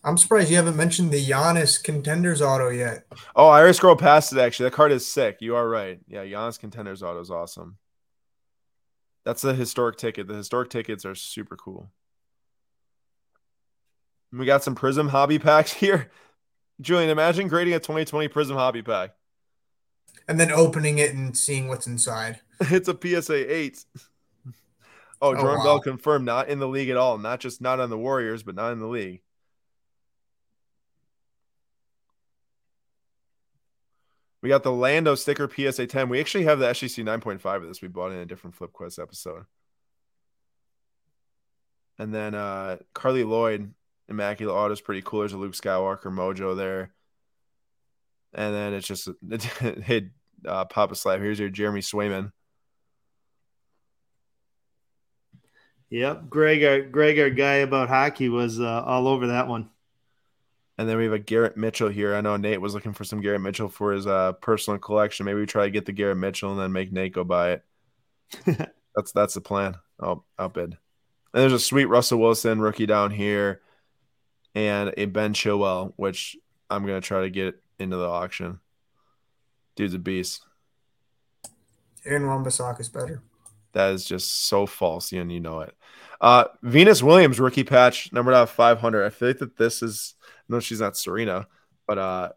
I'm surprised you haven't mentioned the Giannis contenders auto yet. Oh, I already scrolled past it actually. That card is sick. You are right. Yeah, Giannis Contenders Auto is awesome. That's the historic ticket. The historic tickets are super cool. We got some Prizm hobby packs here. Julian, imagine grading a 2020 Prizm hobby pack. And then opening it and seeing what's inside. It's a PSA 8. Oh, Jordan wow. Bell confirmed not in the league at all. Not just not on the Warriors, but not in the league. We got the Lando sticker PSA 10. We actually have the SGC 9.5 of this. We bought in a different Flip Quest episode. And then uh Carly Lloyd, Immaculate Auto is pretty cool. There's a Luke Skywalker mojo there. And then it's just hey uh Papa Slab. Here's your Jeremy Swayman. Yep. Greg, our Greg, our guy about hockey, was uh, all over that one. And then we have a Garrett Mitchell here. I know Nate was looking for some Garrett Mitchell for his uh, personal collection. Maybe we try to get the Garrett Mitchell and then make Nate go buy it. that's that's the plan. I'll outbid. And there's a sweet Russell Wilson rookie down here, and a Ben Chilwell, which I'm gonna try to get into the auction. Dude's a beast. Aaron Wan-Bissaka is better. That is just so false, and you know it. Uh, Venus Williams rookie patch numbered out of 500. I feel like that this is no, she's not Serena, but uh,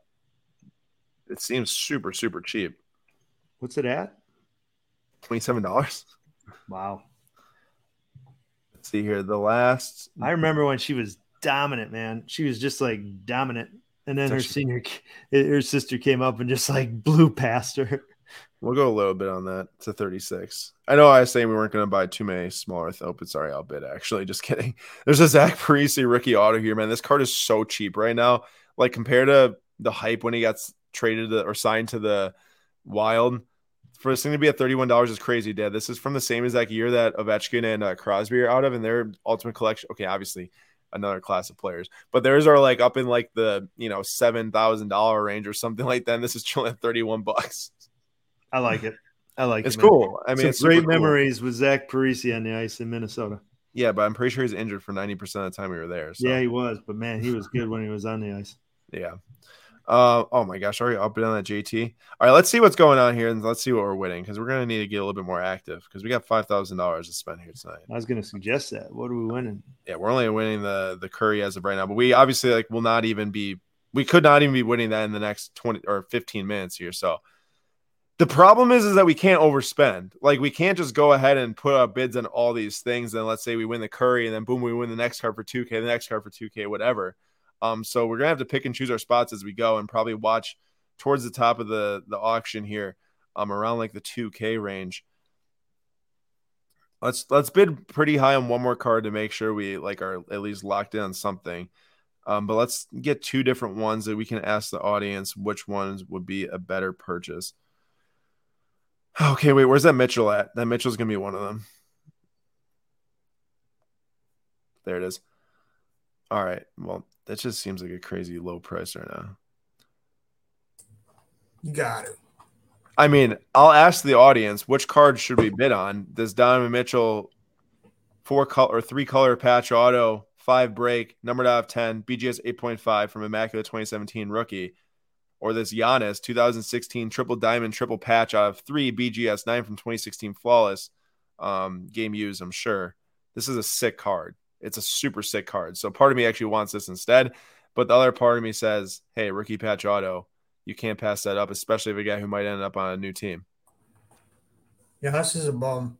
it seems super super cheap. What's it at? Twenty seven dollars. Wow. Let's see here. The last I remember when she was dominant, man. She was just like dominant. And then her senior, her sister came up and just like blew past her. We'll go a little bit on that to 36. I know I was saying we weren't going to buy too many smaller though, but sorry, I'll bid actually. Just kidding. There's a Zach Parise rookie auto here, man. This card is so cheap right now. Like compared to the hype when he got traded to, or signed to the Wild. For this thing to be at $31 is crazy, Dad. This is from the same exact year that Ovechkin and uh, Crosby are out of in their ultimate collection. Okay, obviously another class of players, but theirs are like up in like the you know seven thousand dollar range or something like that. And this is chilling at 31 bucks. I like it. I like It's it. man. cool. I mean, Some it's super great cool. memories with Zach Parise on the ice in Minnesota. Yeah, but I'm pretty sure he's injured for 90% of the time we were there. So Yeah, he was, but man, he was good when he was on the ice. yeah. Uh, oh my gosh, are you up and on that JT? All right, let's see what's going on here and let's see what we're winning because we're gonna need to get a little bit more active because we got five thousand dollars to spend here tonight. I was gonna suggest that. What are we winning? Yeah, we're only winning the the Curry as of right now, but we obviously like will not even be we could not even be winning that in the next 20 or 15 minutes here. So the problem is is that we can't overspend. Like we can't just go ahead and put up bids on all these things. And let's say we win the Curry and then boom, we win the next card for 2K, the next card for 2K, whatever. Um, so we're gonna have to pick and choose our spots as we go, and probably watch towards the top of the the auction here, um, around like the 2K range. Let's let's bid pretty high on one more card to make sure we like are at least locked in on something. Um, but let's get two different ones that we can ask the audience which ones would be a better purchase. Okay, wait, where's that Mitchell at? That Mitchell's gonna be one of them. There it is. All right. Well, that just seems like a crazy low price right now. You got it. I mean, I'll ask the audience which card should we bid on? Does Donovan Mitchell four color or three color patch auto, five break, numbered out of 10, BGS 8.5 from Immaculate 2017 rookie, or this Giannis 2016 triple diamond, triple patch out of three BGS 9 from 2016 flawless um, game used, I'm sure. This is a sick card. It's a super sick card. So part of me actually wants this instead, but the other part of me says, "Hey, rookie patch auto, you can't pass that up, especially if a guy who might end up on a new team." Yeah, this is a bum.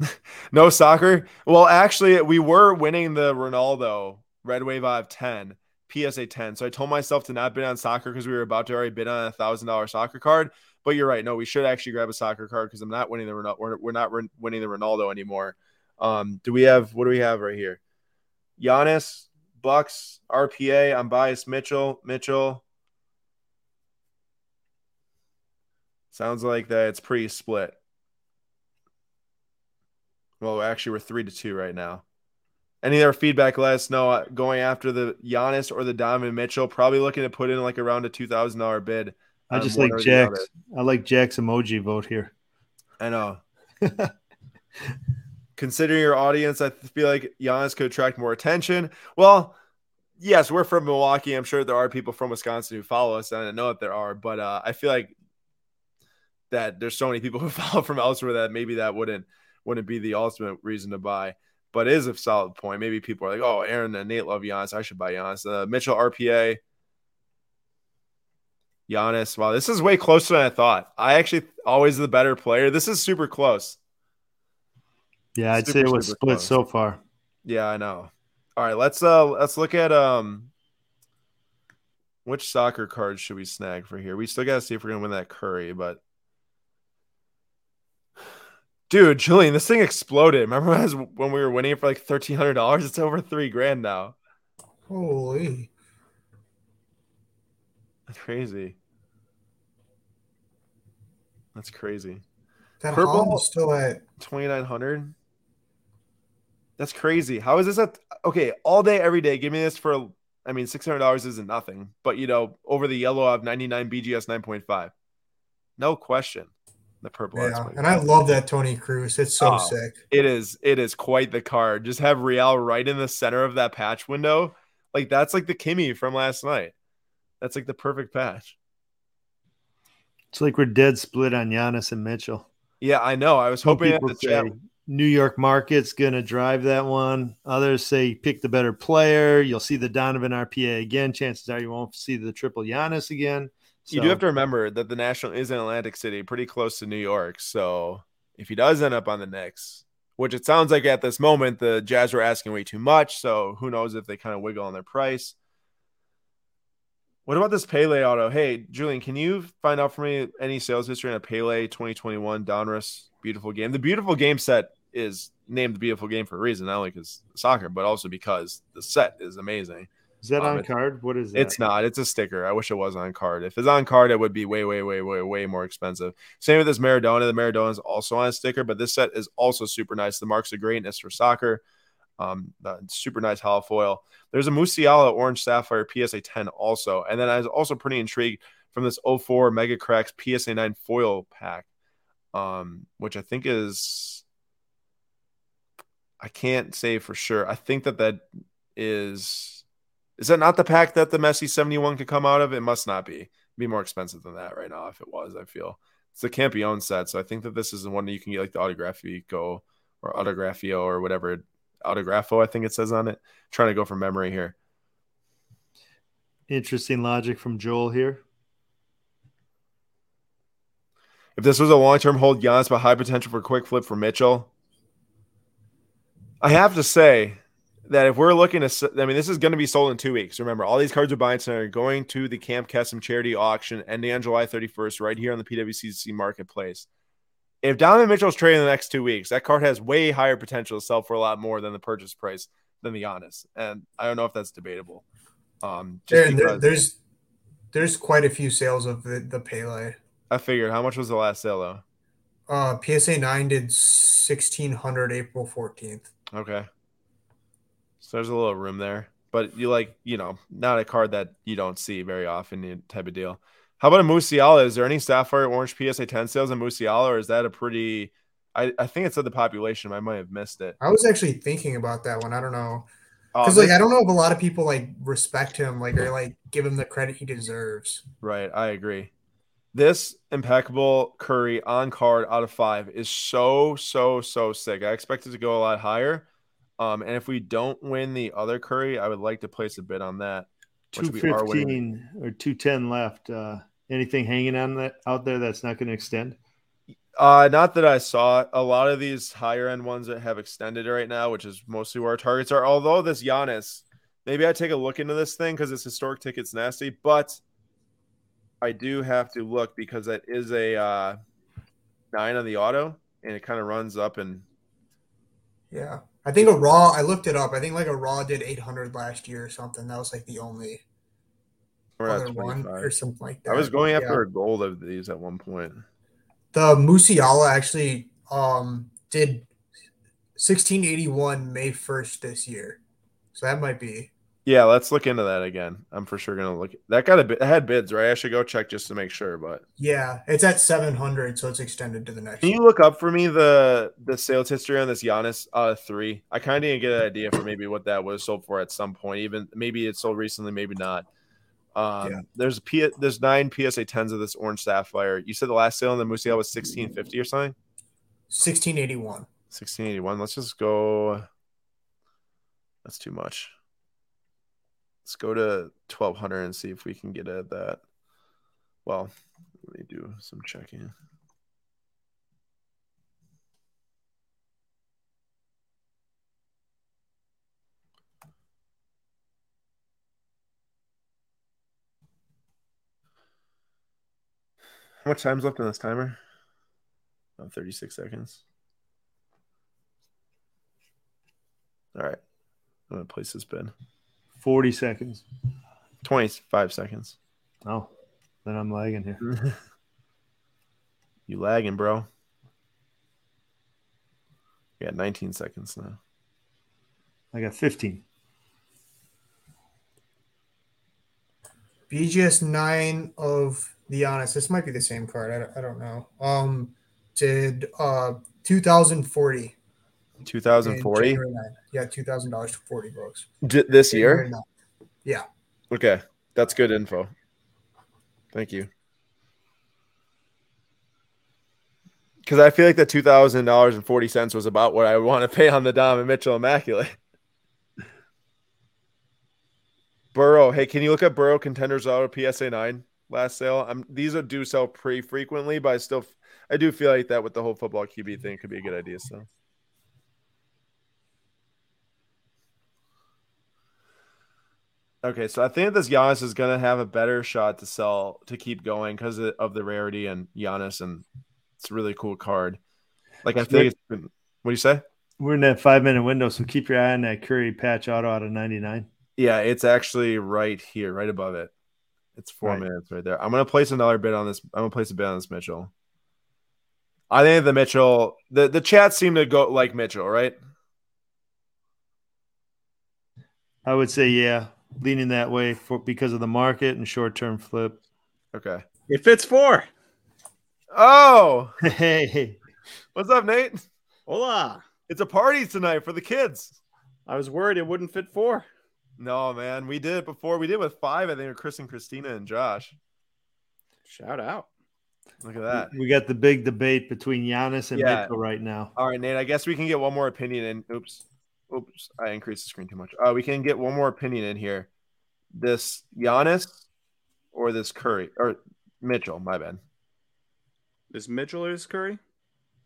no soccer. Well, actually, we were winning the Ronaldo Red Wave out of ten. PSA 10. So I told myself to not bid on soccer because we were about to already bid on a thousand dollar soccer card. But you're right. No, we should actually grab a soccer card because I'm not winning the Ronaldo. We're, we're not winning the Ronaldo anymore. Um, do we have what do we have right here? Giannis, Bucks, RPA. I'm biased. Mitchell, Mitchell. Sounds like that it's pretty split. Well, actually, we're three to two right now. Any other feedback? Let us know. Uh, going after the Giannis or the Donovan Mitchell, probably looking to put in like around a two thousand dollar bid. I just like Jack's. I like Jack's emoji vote here. I know. considering your audience, I feel like Giannis could attract more attention. Well, yes, we're from Milwaukee. I'm sure there are people from Wisconsin who follow us, and I know that there are, but uh, I feel like that there's so many people who follow from elsewhere that maybe that wouldn't wouldn't be the ultimate reason to buy. But is a solid point. Maybe people are like, "Oh, Aaron and Nate love Giannis. I should buy Giannis." Uh, Mitchell RPA, Giannis. Wow, this is way closer than I thought. I actually always the better player. This is super close. Yeah, I'd super, say it was split close. so far. Yeah, I know. All right, let's uh let's look at um which soccer cards should we snag for here? We still gotta see if we're gonna win that Curry, but dude, Julian, this thing exploded. Remember when we were winning it for like thirteen hundred dollars? It's over three grand now. Holy, that's crazy. That's crazy. That Purple still at twenty nine hundred. That's crazy. How is this at okay all day every day? Give me this for I mean six hundred dollars isn't nothing, but you know over the yellow of ninety nine BGS nine point five, no question. The purple, yeah, and I love that Toni Kroos. It's so oh, sick. It is. It is quite the card. Just have Real right in the center of that patch window, like that's like the Kimmy from last night. That's like the perfect patch. It's like we're dead split on Giannis and Mitchell. Yeah, I know. I was hoping that the chat New York market's going to drive that one. Others say pick the better player. You'll see the Donovan RPA again. Chances are you won't see the triple Giannis again. So. You do have to remember that the National is in Atlantic City, pretty close to New York. So if he does end up on the Knicks, which it sounds like at this moment the Jazz were asking way too much, so who knows if they kind of wiggle on their price. What about this Pele auto? Hey, Julian, can you find out for me any sales history on a Pele 2021 Donruss beautiful game. The beautiful game set is named the beautiful game for a reason, not only because soccer, but also because the set is amazing. Is that um, on card? What is that? It's not. It's a sticker. I wish it was on card. If it's on card, it would be way, way, way, way, way more expensive. Same with this Maradona. The Maradona is also on a sticker, but this set is also super nice. The marks of greatness for soccer. Um, super nice hollow foil. There's a Musiala Orange Sapphire PSA 10 also. And then I was also pretty intrigued from this 04 Mega Cracks PSA 9 foil pack um, which I think is I can't say for sure. I think that that is Is that not the pack that the Messi 71 could come out of? It must not be. It'd be more expensive than that right now if it was, I feel. It's the Campione set. So I think that this is the one that you can get like the Autografio or Autografio or whatever. Autografo, I think it says on it. trying to go from memory here. Interesting logic from Joel here. If this was a long term hold, Giannis, but high potential for quick flip for Mitchell. I have to say that if we're looking to, I mean, this is going to be sold in two weeks. Remember, all these cards are buying tonight are going to the Camp Kesem charity auction ending on July 31st, right here on the PWCC marketplace. If Donovan Mitchell's trading in the next two weeks, that card has way higher potential to sell for a lot more than the purchase price than the Giannis. And I don't know if that's debatable. Um, there, there, there's there's quite a few sales of the, the Pele. I figured. How much was the last sale though? Uh, PSA nine did sixteen hundred April fourteenth. Okay. So there's a little room there, but you like you know not a card that you don't see very often type of deal. How about a Musiala? Is there any Sapphire Orange PSA 10 sales in Musiala, or is that a pretty? I, I think it said the population. I might have missed it. I was actually thinking about that one. I don't know. Because oh, like I don't know if a lot of people like respect him, like or like give him the credit he deserves. Right, I agree. This impeccable Curry on card out of five is so so so sick. I expect it to go a lot higher. Um, and if we don't win the other Curry, I would like to place a bid on that. Two fifteen or two ten left. Uh, anything hanging on that out there that's not going to extend? Uh, not that I saw. A lot of these higher end ones that have extended right now, which is mostly where our targets are. Although this Giannis, maybe I take a look into this thing because this historic ticket's nasty, but I do have to look because it is a uh, nine on the auto and it kind of runs up and yeah. I think a raw. I looked it up. I think like a raw did 800 last year or something. That was like the only other one or something like that. I was going after yeah. a gold of these at one point. The Musiala actually um, did 1681 May 1st this year, so that might be. Yeah, let's look into that again. I'm for sure gonna look. That got a bit. had bids, right? I should go check just to make sure. But yeah, it's at 700, so it's extended to the next. Can you look up for me the the sales history on this Giannis uh three? I kind of didn't get an idea for maybe what that was sold for at some point. Even maybe it sold recently, maybe not. Um, yeah. there's a P, there's nine PSA tens of this orange sapphire. You said the last sale on the Musiala was 1650 or something. 1681. 1681. Let's just go. That's too much. Let's go to 1200 and see if we can get at that. Well, let me do some checking. How much time's left on this timer? Oh, 36 seconds. All right. I'm going to place this bid. 40 seconds. 25 seconds. Oh, then I'm lagging here. you lagging, bro. You got 19 seconds now. I got 15. BGS 9 of the honest, this might be the same card. I don't, I don't know. Um, did uh 2040. 2040. Yeah, two thousand dollars to forty bucks. D- this year. Yeah. Okay, that's good info. Thank you. Because I feel like the two thousand dollars and forty cents was about what I want to pay on the Dom and Mitchell Immaculate. Burrow, hey, can you look at Burrow contenders auto PSA nine? last sale. I'm these are do sell pretty frequently, but I still I do feel like that with the whole football QB thing could be a good idea. So. Okay, so I think this Giannis is gonna have a better shot to sell to keep going because of the rarity and Giannis, and it's a really cool card. Like I think, been, what do you say? We're in that five minute window, so keep your eye on that Curry patch auto out of ninety nine. Yeah, it's actually right here, right above it. It's four right. minutes right there. I'm gonna place another bid on this. I'm gonna place a bid on this Mitchell. I think the Mitchell, the the chat seemed to go like Mitchell, right? I would say yeah, leaning that way for because of the market and short term flip. Okay, it fits four. Oh, hey, what's up, Nate? Hola! It's a party tonight for the kids. I was worried it wouldn't fit four. No, man, we did it before. We did it with five. I think with Chris and Christina and Josh. Shout out. Look at that. We got the big debate between Giannis and Yeah. Mitchell right now. All right, Nate. I guess we can get one more opinion in. Oops, oops, I increased the screen too much. Uh, we can get one more opinion in here. This Giannis or this Curry or Mitchell? My bad. Is Mitchell or is Curry?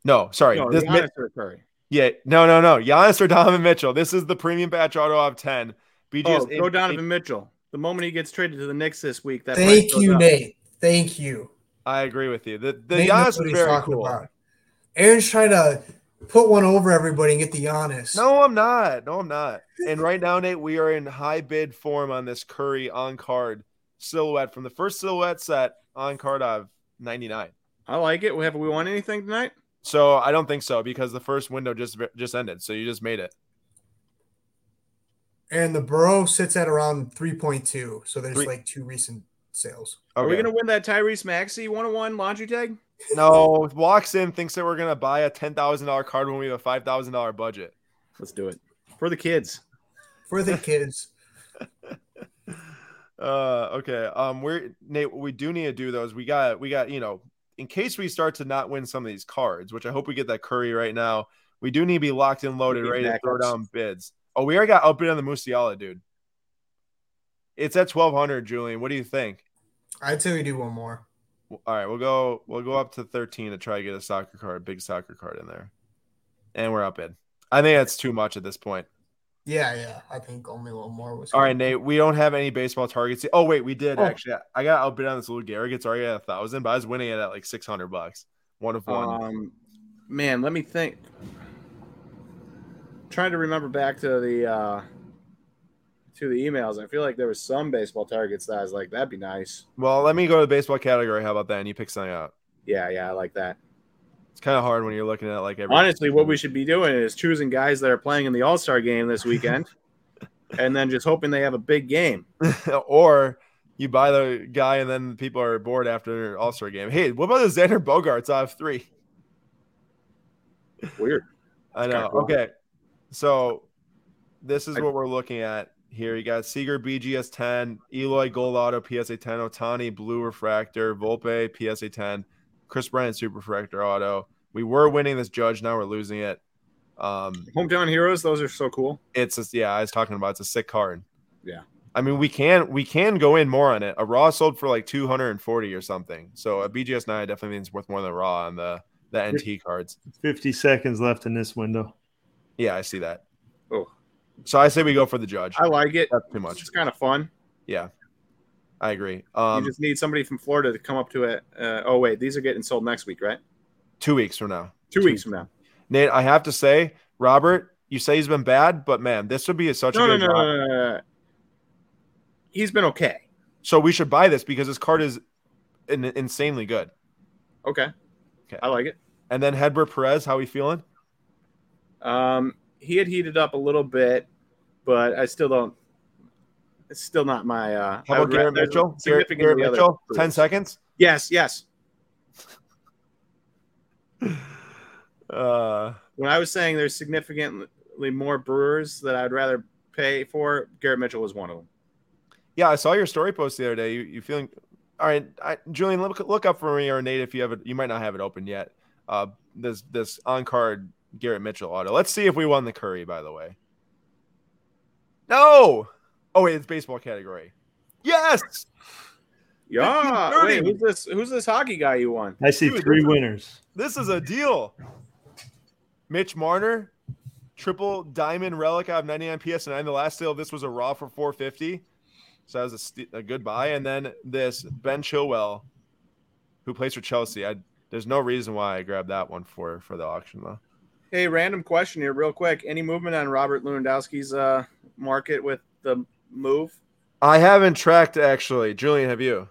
No, sorry. No, this Giannis Mi- or Curry. yeah, no, no, no. Giannis or Donovan Mitchell. This is the premium patch auto of ten. BGS. Oh, go Donovan Mitchell. The moment he gets traded to the Knicks this week, that Thank you, up. Nate. Thank you. I agree with you. The the Nate Giannis is very cool. about. Aaron's trying to put one over everybody and get the Giannis. No, I'm not. No, I'm not. And right now, Nate, we are in high bid form on this Curry on card silhouette from the first silhouette set on card of 99. I like it. Have we won anything tonight? So I don't think so because the first window just just ended. So you just made it. And the Burrow sits at around 3.2. So there's Three- like two recent sales. Are we gonna win that Tyrese Maxey one on one laundry tag? No, walks in, thinks that we're gonna buy a ten thousand dollar card when we have a five thousand dollar budget. Let's do it for the kids. For the kids. Uh, okay. Um, we're Nate. What we do need to do those. We got, we got. You know, in case we start to not win some of these cards, which I hope we get that Curry right now. We do need to be locked and loaded, Need ready to throw down bids. Oh, we already got outbid on the Musiala, dude. It's at twelve hundred, Julian. What do you think? I'd say we do one more. All right, we'll go. We'll go up to thirteen to try to get a soccer card, big soccer card in there, and we're up in. I think that's too much at this point. Yeah, yeah. I think only a little more was All right, Nate. We don't have any baseball targets. Oh wait, we did Oh. actually. I got outbid on this little Garrett. It's already at a thousand, but I was winning it at like six hundred bucks. One of one. Um, man, let me think. trying to remember back to the uh, to the emails. I feel like there was some baseball targets that I was like, that'd be nice. well, let me go to the baseball category. How about that? And you pick something out. Yeah, yeah, I like that. It's kind of hard when you're looking at like every. Honestly, what we should be doing is choosing guys that are playing in the All Star game this weekend, and then just hoping they have a big game. or you buy the guy and then people are bored after All Star game. Hey, what about the Xander Bogaerts? I have three. Weird. I know. cool. Okay. So this is I- what we're looking at here. You got Seager BGS 10, Eloy Gold Auto PSA 10, Ohtani Blue Refractor, Volpe PSA 10, Kris Bryant Super Refractor Auto. We were winning this judge, now we're losing it. Um, Hometown heroes, those are so cool. it's just, yeah, I was talking about it's a sick card. Yeah. I mean, we can we can go in more on it. A raw sold for like 240 or something. So a BGS 9 definitely means worth more than raw on the the NT cards. 50 seconds left in this window. Yeah, I see that. Oh. So I say we go for the judge. I like it. That's too much. It's kind of fun. Yeah, I agree. Um, you just need somebody from Florida to come up to it. Uh, oh wait, these are getting sold next week, right? two weeks from now, Two, Two- weeks from now. Nate. I have to say, Robert, you say he's been bad, but man, this would be a, such No, a good no, no, no, no, no. He's been okay. So we should buy this because his card is in, insanely good. Okay. Okay. I like it. And then Hedbert Perez, how are we feeling? Um, he had heated up a little bit, but I still don't. It's still not my. Uh, How about Garrett Mitchell? Garrett, significantly Garrett Mitchell, proofs. ten seconds. Yes, yes. Uh, When I was saying there's significantly more Brewers that I'd rather pay for, Garrett Mitchell was one of them. yeah, I saw your story post the other day. You, you feeling all right? I, Julian, look look up for me or Nate if you have it. You might not have it open yet. Uh, this this on card Garrett Mitchell auto. Let's see if we won the Curry. By the way, no. Oh wait, it's baseball category. Yes. Yeah. 30. Wait, who's this? Who's this hockey guy you won? I see Dude, three this is- winners. This is a deal. Mitch Marner, triple diamond relic out of 99 PS9. The last sale of this was a raw for 450. So that was a, st- a good buy. And then this Ben Chilwell, who plays for Chelsea. I there's no reason why I grabbed that one for for the auction though. Hey, random question here, real quick. Any movement on Robert Lewandowski's uh, market with the move? I haven't tracked actually. Julian, have you?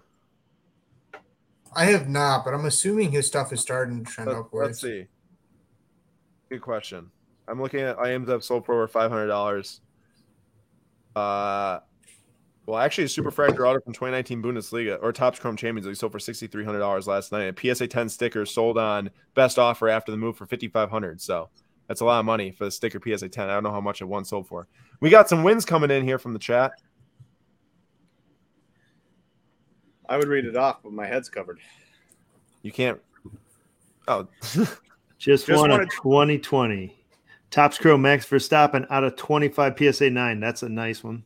I have not, but I'm assuming his stuff is starting to trend Let, upwards. let's see. Good question. I'm looking at items that sold for over five hundred dollars. Uh, well, actually, a Super Fractor Auto from 2019 Bundesliga or Topps Chrome Champions League sold for sixty three hundred dollars last night. A PSA 10 sticker sold on best offer after the move for fifty five hundred. So That's a lot of money for the sticker PSA 10. I don't know how much it one sold for. We got some wins coming in here from the chat. I would read it off, but my head's covered. You can't. Oh, Just, Just won a wanted- 2020. Topps Chrome Max Verstappen out of 25 PSA 9. That's a nice one.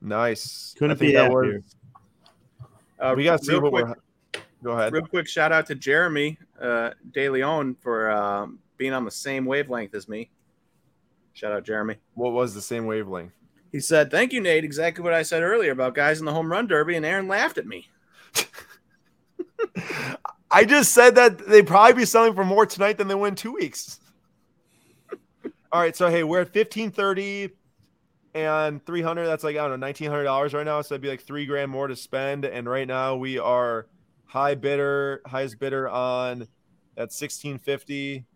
Nice. Couldn't be that happier. Uh, we got to see what quick, we're. Go ahead. real quick shout out to Jeremy uh, De Leon for um, being on the same wavelength as me. Shout out Jeremy. What was the same wavelength? He said, "Thank you, Nate. Exactly what I said earlier about guys in the home run derby." And Aaron laughed at me. I just said that they'd probably be selling for more tonight than they win two weeks. All right, so hey, we're at fifteen thirty and three hundred. That's like I don't know, nineteen hundred dollars right now. So that'd be like three grand more to spend. And right now we are high bidder, highest bidder on at sixteen fifty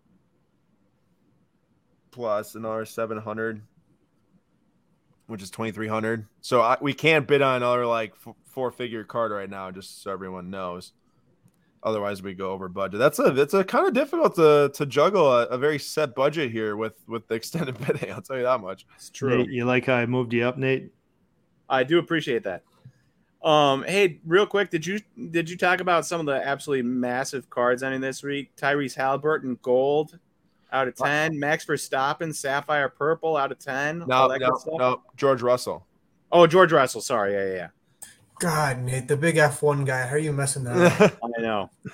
plus another seven hundred, which is twenty three hundred. So I, we can't bid on another like f- four figure card right now, just so everyone knows. Otherwise, we go over budget. That's a it's a kind of difficult to to juggle a, a very set budget here with with the extended bidding. I'll tell you that much. It's true. Nate, you like how I moved you up, Nate? I do appreciate that. Um, hey, real quick, did you did you talk about some of the absolutely massive cards ending this week? Tyrese Halliburton gold out of ten, Max Verstappen sapphire purple out of ten. No, that no, no. George Russell. Oh, George Russell. Sorry, yeah, yeah, yeah. God, Nate, the big F1 guy. How are you messing that up? I know. They're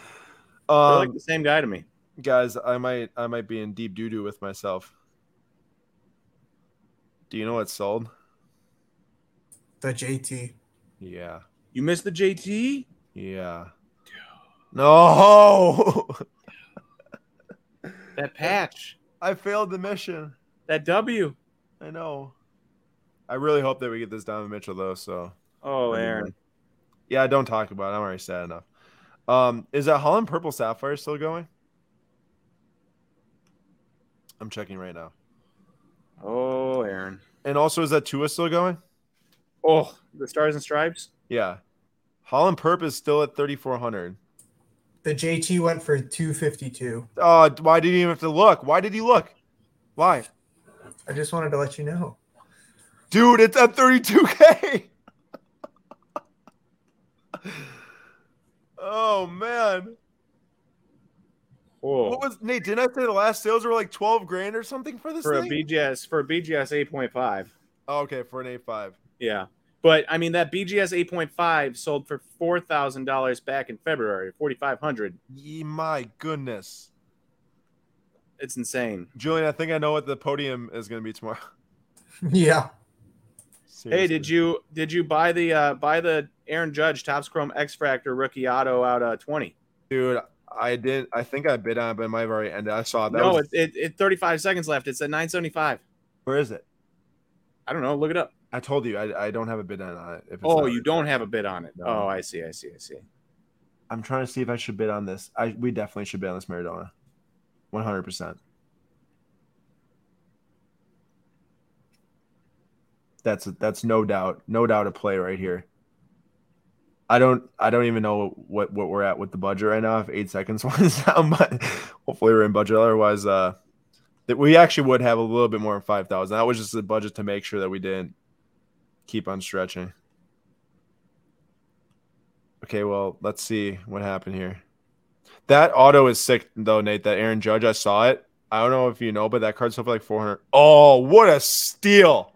like um, the same guy to me. guys, I might I might be in deep doo doo with myself. Do you know what sold? the JT. Yeah, You missed the JT? yeah. No, That patch. I failed the mission. That W. I know. I really hope that we get this Donovan Mitchell though. So Oh, Aaron. yeah, don't talk about it. I'm already sad enough. Um, is that Haaland Purple Sapphire still going? I'm checking right now. Oh, Aaron. And also, is that Tua still going? Oh, the stars and stripes. Yeah. Haaland Perp is still at 3,400. The JT went for 252. Oh, why did he even have to look? Why did he look? Why? I just wanted to let you know. Dude, it's at 32K. oh, man. Oh, What was Nate? Didn't I say the last sales were like 12 grand or something for this for a? BGS for a BGS eight point five. oh, okay, for an A5. Yeah. But I mean that BGS 8.5 sold for four thousand dollars back in February, forty five hundred. Ye my goodness. It's insane. Julian, I think I know what the podium is going to be tomorrow. Yeah. Hey, did you did you buy the uh buy the Aaron Judge Topps Chrome X Factor rookie auto out of twenty? Dude, I did. I think I bid on it, but it might have already ended. I saw that. no, was- it, it, it thirty five seconds left. It's at nine seventy five. where is it? I don't know. Look it up. I told you I, I don't have a bid on it. If it's Oh, you don't have a bid on it. No. Oh, I see. I see. I see. I'm trying to see if I should bid on this. I we definitely should bid on this Maradona. 100. percent That's that's no doubt, no doubt a play right here. I don't I don't even know what what we're at with the budget right now. If eight seconds was down, but hopefully we're in budget. Otherwise, uh, that we actually would have a little bit more than five thousand. That was just the budget to make sure that we didn't keep on stretching. Okay, well, let's see what happened here. That auto is sick though, Nate. That Aaron Judge, I saw it. I don't know if you know, but that card's for like 400. Oh, what a steal!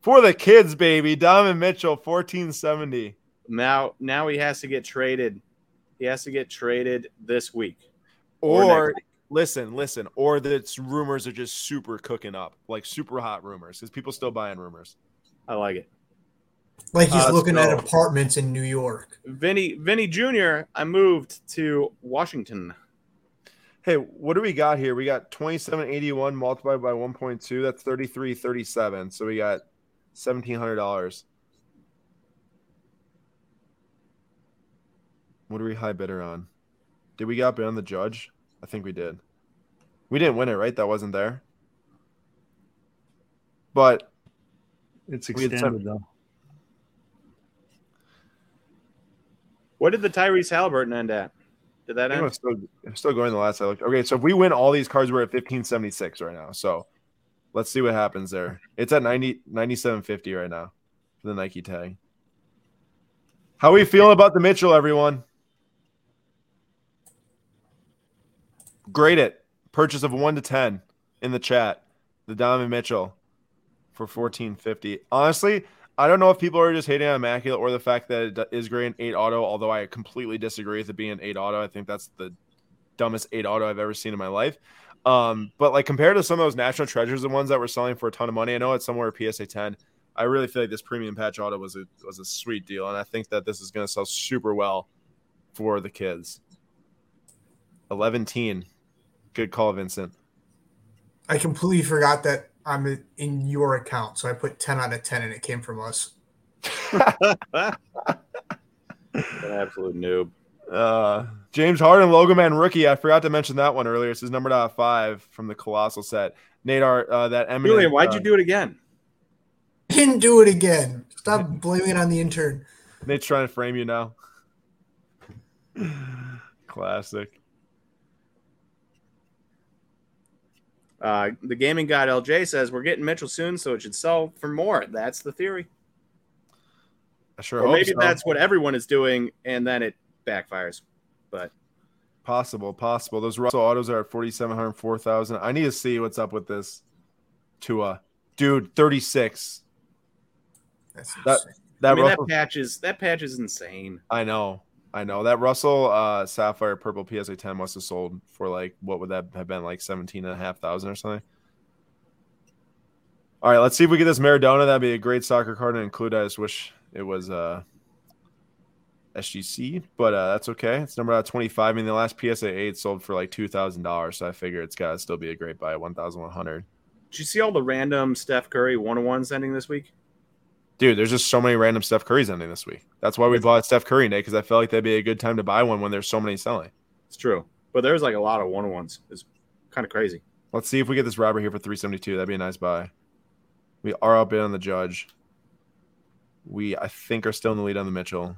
For the kids, baby. Diamond Mitchell, 1470. Now now he has to get traded. He has to get traded this week. Or Or, week. listen, listen, or that rumors are just super cooking up, like super hot rumors, because people still buying rumors. I like it. Like he's Uh, let's looking at apartments in New York. Vinny Vinny Jr. I moved to Washington. Hey, what do we got here? We got 2781 multiplied by 1.2. That's 3337. So we got $1,700. What are we high bidder on? Did we got bid on the judge? I think we did. We didn't win it, right? That wasn't there. But It's We had extended though. What did the Tyrese Halliburton end at? Did that end? I'm still, I'm still going the last I looked. Okay, so if we win all these cards, we're at 1576 right now. So let's see what happens there. It's at 90 9750 right now for the Nike tag. How are we feel about the Mitchell, everyone? Grade it. Purchase of one to ten in the chat. The Donovan Mitchell for 1450. Honestly, I don't know if people are just hating on Immaculate or the fact that it is grading eight auto, although I completely disagree with it being an eight auto. I think that's the dumbest eight auto I've ever seen in my life. Um, but like compared to some of those national treasures, the ones that were selling for a ton of money, I know it's somewhere PSA 10. I really feel like this premium patch auto was a was a sweet deal, and I think that this is going to sell super well for the kids. Eleven good call, Vincent. I completely forgot that I'm in your account, so I put 10 out of 10 and it came from us. An absolute noob. Uh, James Harden, Logo Man rookie. I forgot to mention that one earlier. This is numbered out of five from the Colossal set. Nadar, uh, that eminent. Julian, why'd uh, you do it again? Didn't do it again. Stop blaming it on the intern. Nate's trying to frame you now. Classic. Uh, the gaming god LJ says we're getting Mitchell soon, so it should sell for more. That's the theory. I sure or hope maybe so. that's what everyone is doing, and then it backfires. But possible. Possible. Those Russell autos are at 4,700, 4,000. I need to see what's up with this. Tua, dude, 36. That's That- insane. That I mean, Russell, that patch is that patch is insane. I know. I know. That Russell uh, Sapphire Purple PSA 10 must have sold for like, what would that have been? Like 17,500 or something? All right, let's see if we get this Maradona. That'd be a great soccer card to include. I just wish it was uh, SGC, but uh, that's okay. It's number out 25. I mean, the last PSA 8 sold for like $2,000, so I figure it's got to still be a great buy at 1,100. Did you see all the random Steph Curry one on ones ending this week? Dude, there's just so many random Steph Currys ending this week. That's why we bought Steph Curry, Nate, because I felt like that'd be a good time to buy one when there's so many selling. It's true, but there's like a lot of one on ones. It's kind of crazy. Let's see if we get this Robert here for 372. That'd be a nice buy. We are outbid on the judge. We, I think, are still in the lead on the Mitchell.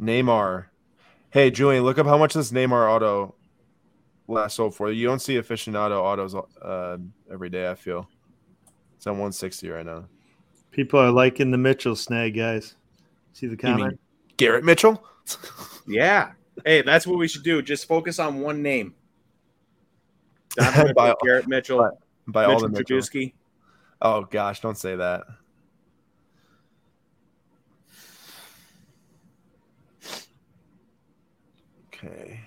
Neymar. Hey, Julian, look up how much this Neymar auto last sold for. You don't see aficionado autos uh, every day, I feel. It's on 160 right now. People are liking the Mitchell snag, guys. See the comment? Garrett Mitchell? Yeah. Hey, that's what we should do. Just focus on one name. Donovan By- Garrett Mitchell, by- By all the Mitchell. Trubisky. Oh gosh, don't say that. Okay.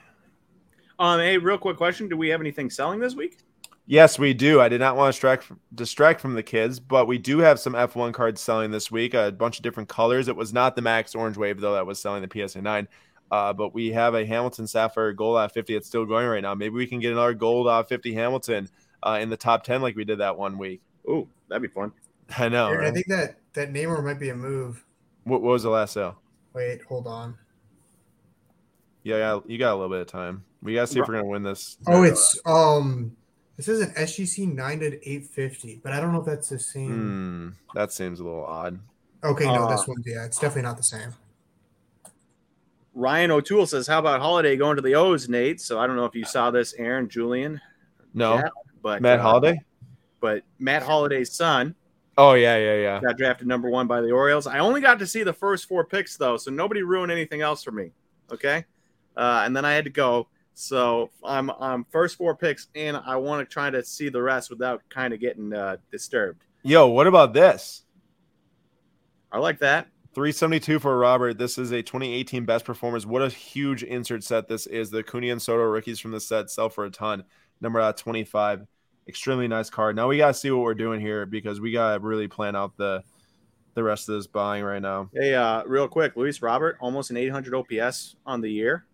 Um, hey, real quick question: Do we have anything selling this week? Yes, we do. I did not want to distract distract from the kids, but we do have some F1 cards selling this week. A bunch of different colors. It was not the Max Orange Wave though that was selling the PSA 9. Uh, but we have a Hamilton Sapphire Gold at 50 that's still going right now. Maybe we can get another Gold uh, 50 Hamilton uh, in the top 10 like we did that one week. Ooh, that'd be fun. I know. Aaron, I think that that Neymar might be a move. What, what was the last sale? Wait, hold on. Yeah, yeah, you got a little bit of time. We gotta see if we're gonna win this. Oh, it's um, this is an SGC nine to eight fifty, but I don't know if that's the same. Hmm, that seems a little odd. Okay, no, Uh, this one's yeah, it's definitely not the same. Ryan O'Toole says, "How about Holliday going to the O's, Nate?" So I don't know if you saw this, Aaron, Julian, No, Yeah, but Matt uh, Holliday. but Matt Holliday's son Oh yeah, yeah, yeah. got drafted number one by the Orioles. I only got to see the first four picks though, so nobody ruined anything else for me. Okay, uh, and then I had to go. So I'm I'm first four picks, and I want to try to see the rest without kind of getting uh, disturbed. Yo, what about this? I like that. 372 for Robert. This is a 2018 best performers. What a huge insert set this is. The Cooney and Soto rookies from the set sell for a ton. Number out 25. Extremely nice card. Now we gotta see what we're doing here because we gotta really plan out the the rest of this buying right now. Hey, uh, real quick, Luis Robert, almost an 800 OPS on the year,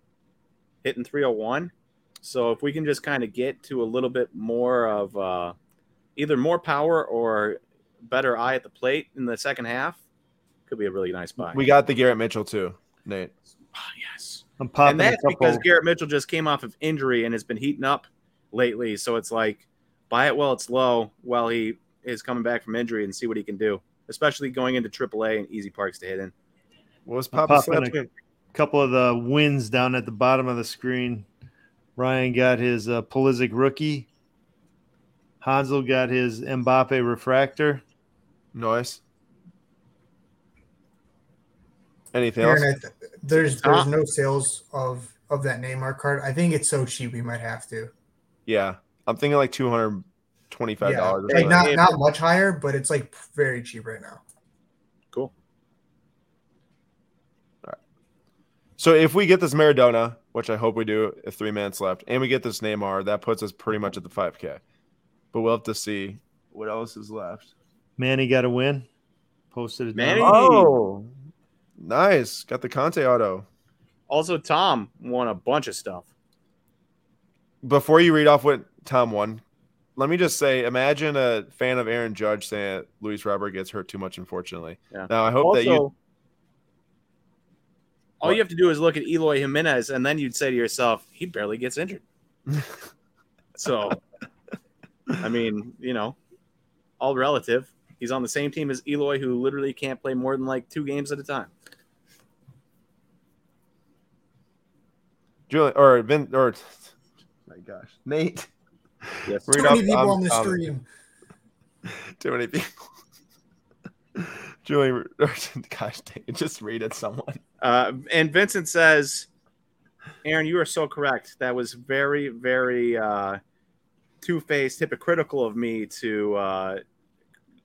hitting 301. So if we can just kind of get to a little bit more of uh, either more power or better eye at the plate in the second half, could be a really nice buy. We got the Garrett Mitchell too, Nate. Ah, yes, I'm popping and that's because Garrett Mitchell just came off of injury and has been heating up lately. So it's like buy it while it's low, while he is coming back from injury, and see what he can do. Especially going into AAA and easy parks to hit in. What was I'm Papa popping Slap? Couple of the wins down at the bottom of the screen. Ryan got his uh, Pulisic rookie. Hansel got his Mbappe refractor. Nice. Anything Aaron, else? Th- there's there's no sales of of that Neymar card. I think it's so cheap we might have to. Yeah, I'm thinking like two hundred twenty-five Yeah, dollars. like not not much higher, but it's like very cheap right now. Cool. So if we get this Maradona, which I hope we do, if three minutes left, and we get this Neymar, that puts us pretty much at the 5K. But we'll have to see what else is left. Manny got a win. Posted it. down. Manny? Oh, nice! Got the Conte auto. Also, Tom won a bunch of stuff. Before you read off what Tom won, let me just say: Imagine a fan of Aaron Judge saying that Luis Robert gets hurt too much. Unfortunately, Yeah. now I hope also, that you. All you have to do is look at Eloy Jimenez, and then you'd say to yourself, he barely gets injured. so, I mean, you know, all relative. He's on the same team as Eloy, who literally can't play more than like two games at a time. Julian or Vin or my gosh, Nate. Yes. Um, um, too many people Tom's on the comment. stream. Too many people. Julian, or, gosh, dang it, just read it, someone. Uh, and Vincent says, Aaron, you are so correct. That was very, very uh, two faced, hypocritical of me to uh,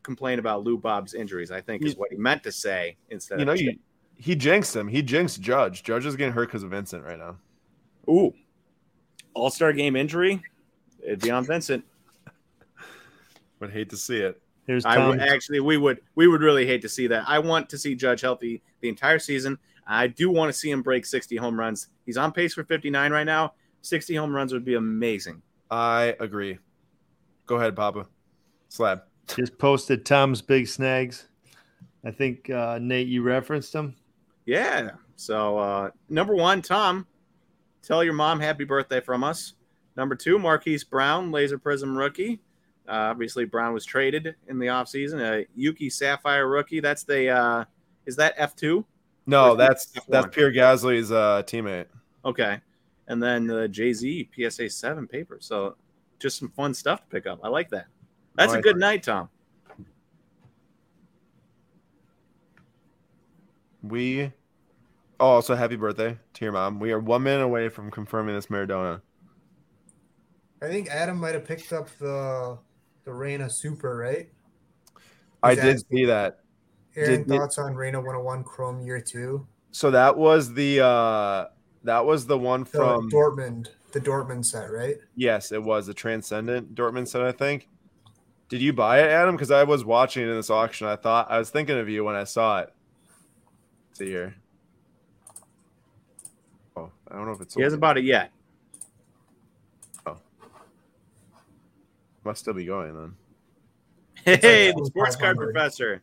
complain about Lou Bob's injuries, I think is what he meant to say instead You know, of. you, he jinxed him. He jinxed Judge. Judge is getting hurt because of Vincent right now. Ooh, All Star game injury? It'd be on Vincent. Would hate to see it. Here's I would actually, we would, we would really hate to see that. I want to see Judge healthy the entire season. I do want to see him break 60 home runs. He's on pace for 59 right now. 60 home runs would be amazing. I agree. Go ahead, Papa. Slab. Just posted Tom's big snags. I think uh, Nate, you referenced them. Yeah. So uh, number one, Tom, tell your mom happy birthday from us. Number two, Marquise Brown, Laser Prizm rookie. Uh, obviously, Brown was traded in the offseason. A Yuki Sapphire rookie. That's the uh, is that F two? No, Where's that's the that's? Pierre Gasly's uh, teammate. Okay. And then the Jay Z PSA seven paper. So just some fun stuff to pick up. I like that. That's a Nice. good night, Tom. We. Oh, also happy birthday to your mom. We are one minute away from confirming this Maradona. I think Adam might have picked up the the Reyna Super, right? I did that- see that. Aaron, Did- did- thoughts on Reyna 101 Chrome Year Two? So that was the uh that was the one The from Dortmund, the Dortmund set, right? yes, it was the Transcendent Dortmund set, I think. Did you buy it, Adam? Because I was watching it in this auction. I thought I was thinking of you when I saw it. See here. Oh, I don't know if it's He hasn't bought it yet. Must still be going then. Hey, like the sports card professor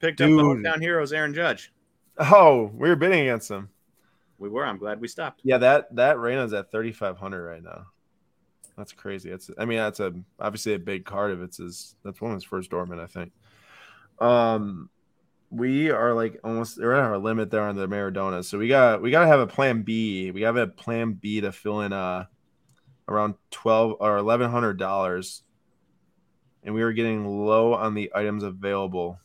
picked up the Dude. hometown heroes, Aaron Judge. Oh, we were bidding against him. We were. I'm glad we stopped. Yeah, that that Reyna's at thirty five hundred right now. That's crazy. It's I mean that's a obviously a big card if it's his that's one of his first Dortmund, I think. Um we are like almost we're at our limit there on the Maradona. So we got we gotta have a plan B. We have a plan B to fill in uh around twelve or eleven hundred dollars. And we were getting low on the items available.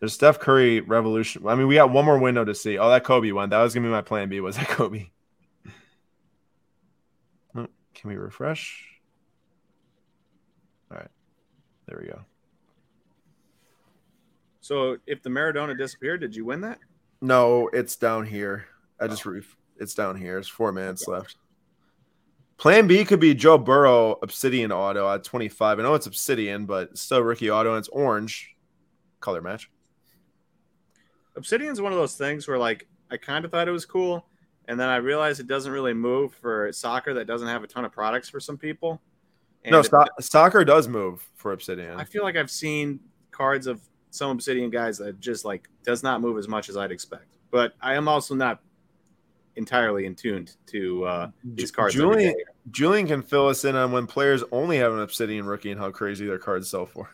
There's Steph Curry revolution. I mean, we got one more window to see. Oh, that Kobe one. That was gonna be my plan B. Was that Kobe? Oh, Can we refresh? All right, there we go. So if the Maradona disappeared, did you win that? No, it's down here. I oh. just ref- it's down here. There's four minutes left. Plan B could be Joe Burrow Obsidian auto at 25. I know it's Obsidian, but it's still rookie auto and it's orange color match. Obsidian's one of those things where like I kind of thought it was cool, and then I realized it doesn't really move for soccer that doesn't have a ton of products for some people. And no, so- soccer does move for Obsidian. I feel like I've seen cards of some Obsidian guys that just like does not move as much as I'd expect. But I am also not entirely in tuned to uh, these cards. Julian. Julian can fill us in on when players only have an Obsidian rookie and how crazy their cards sell for.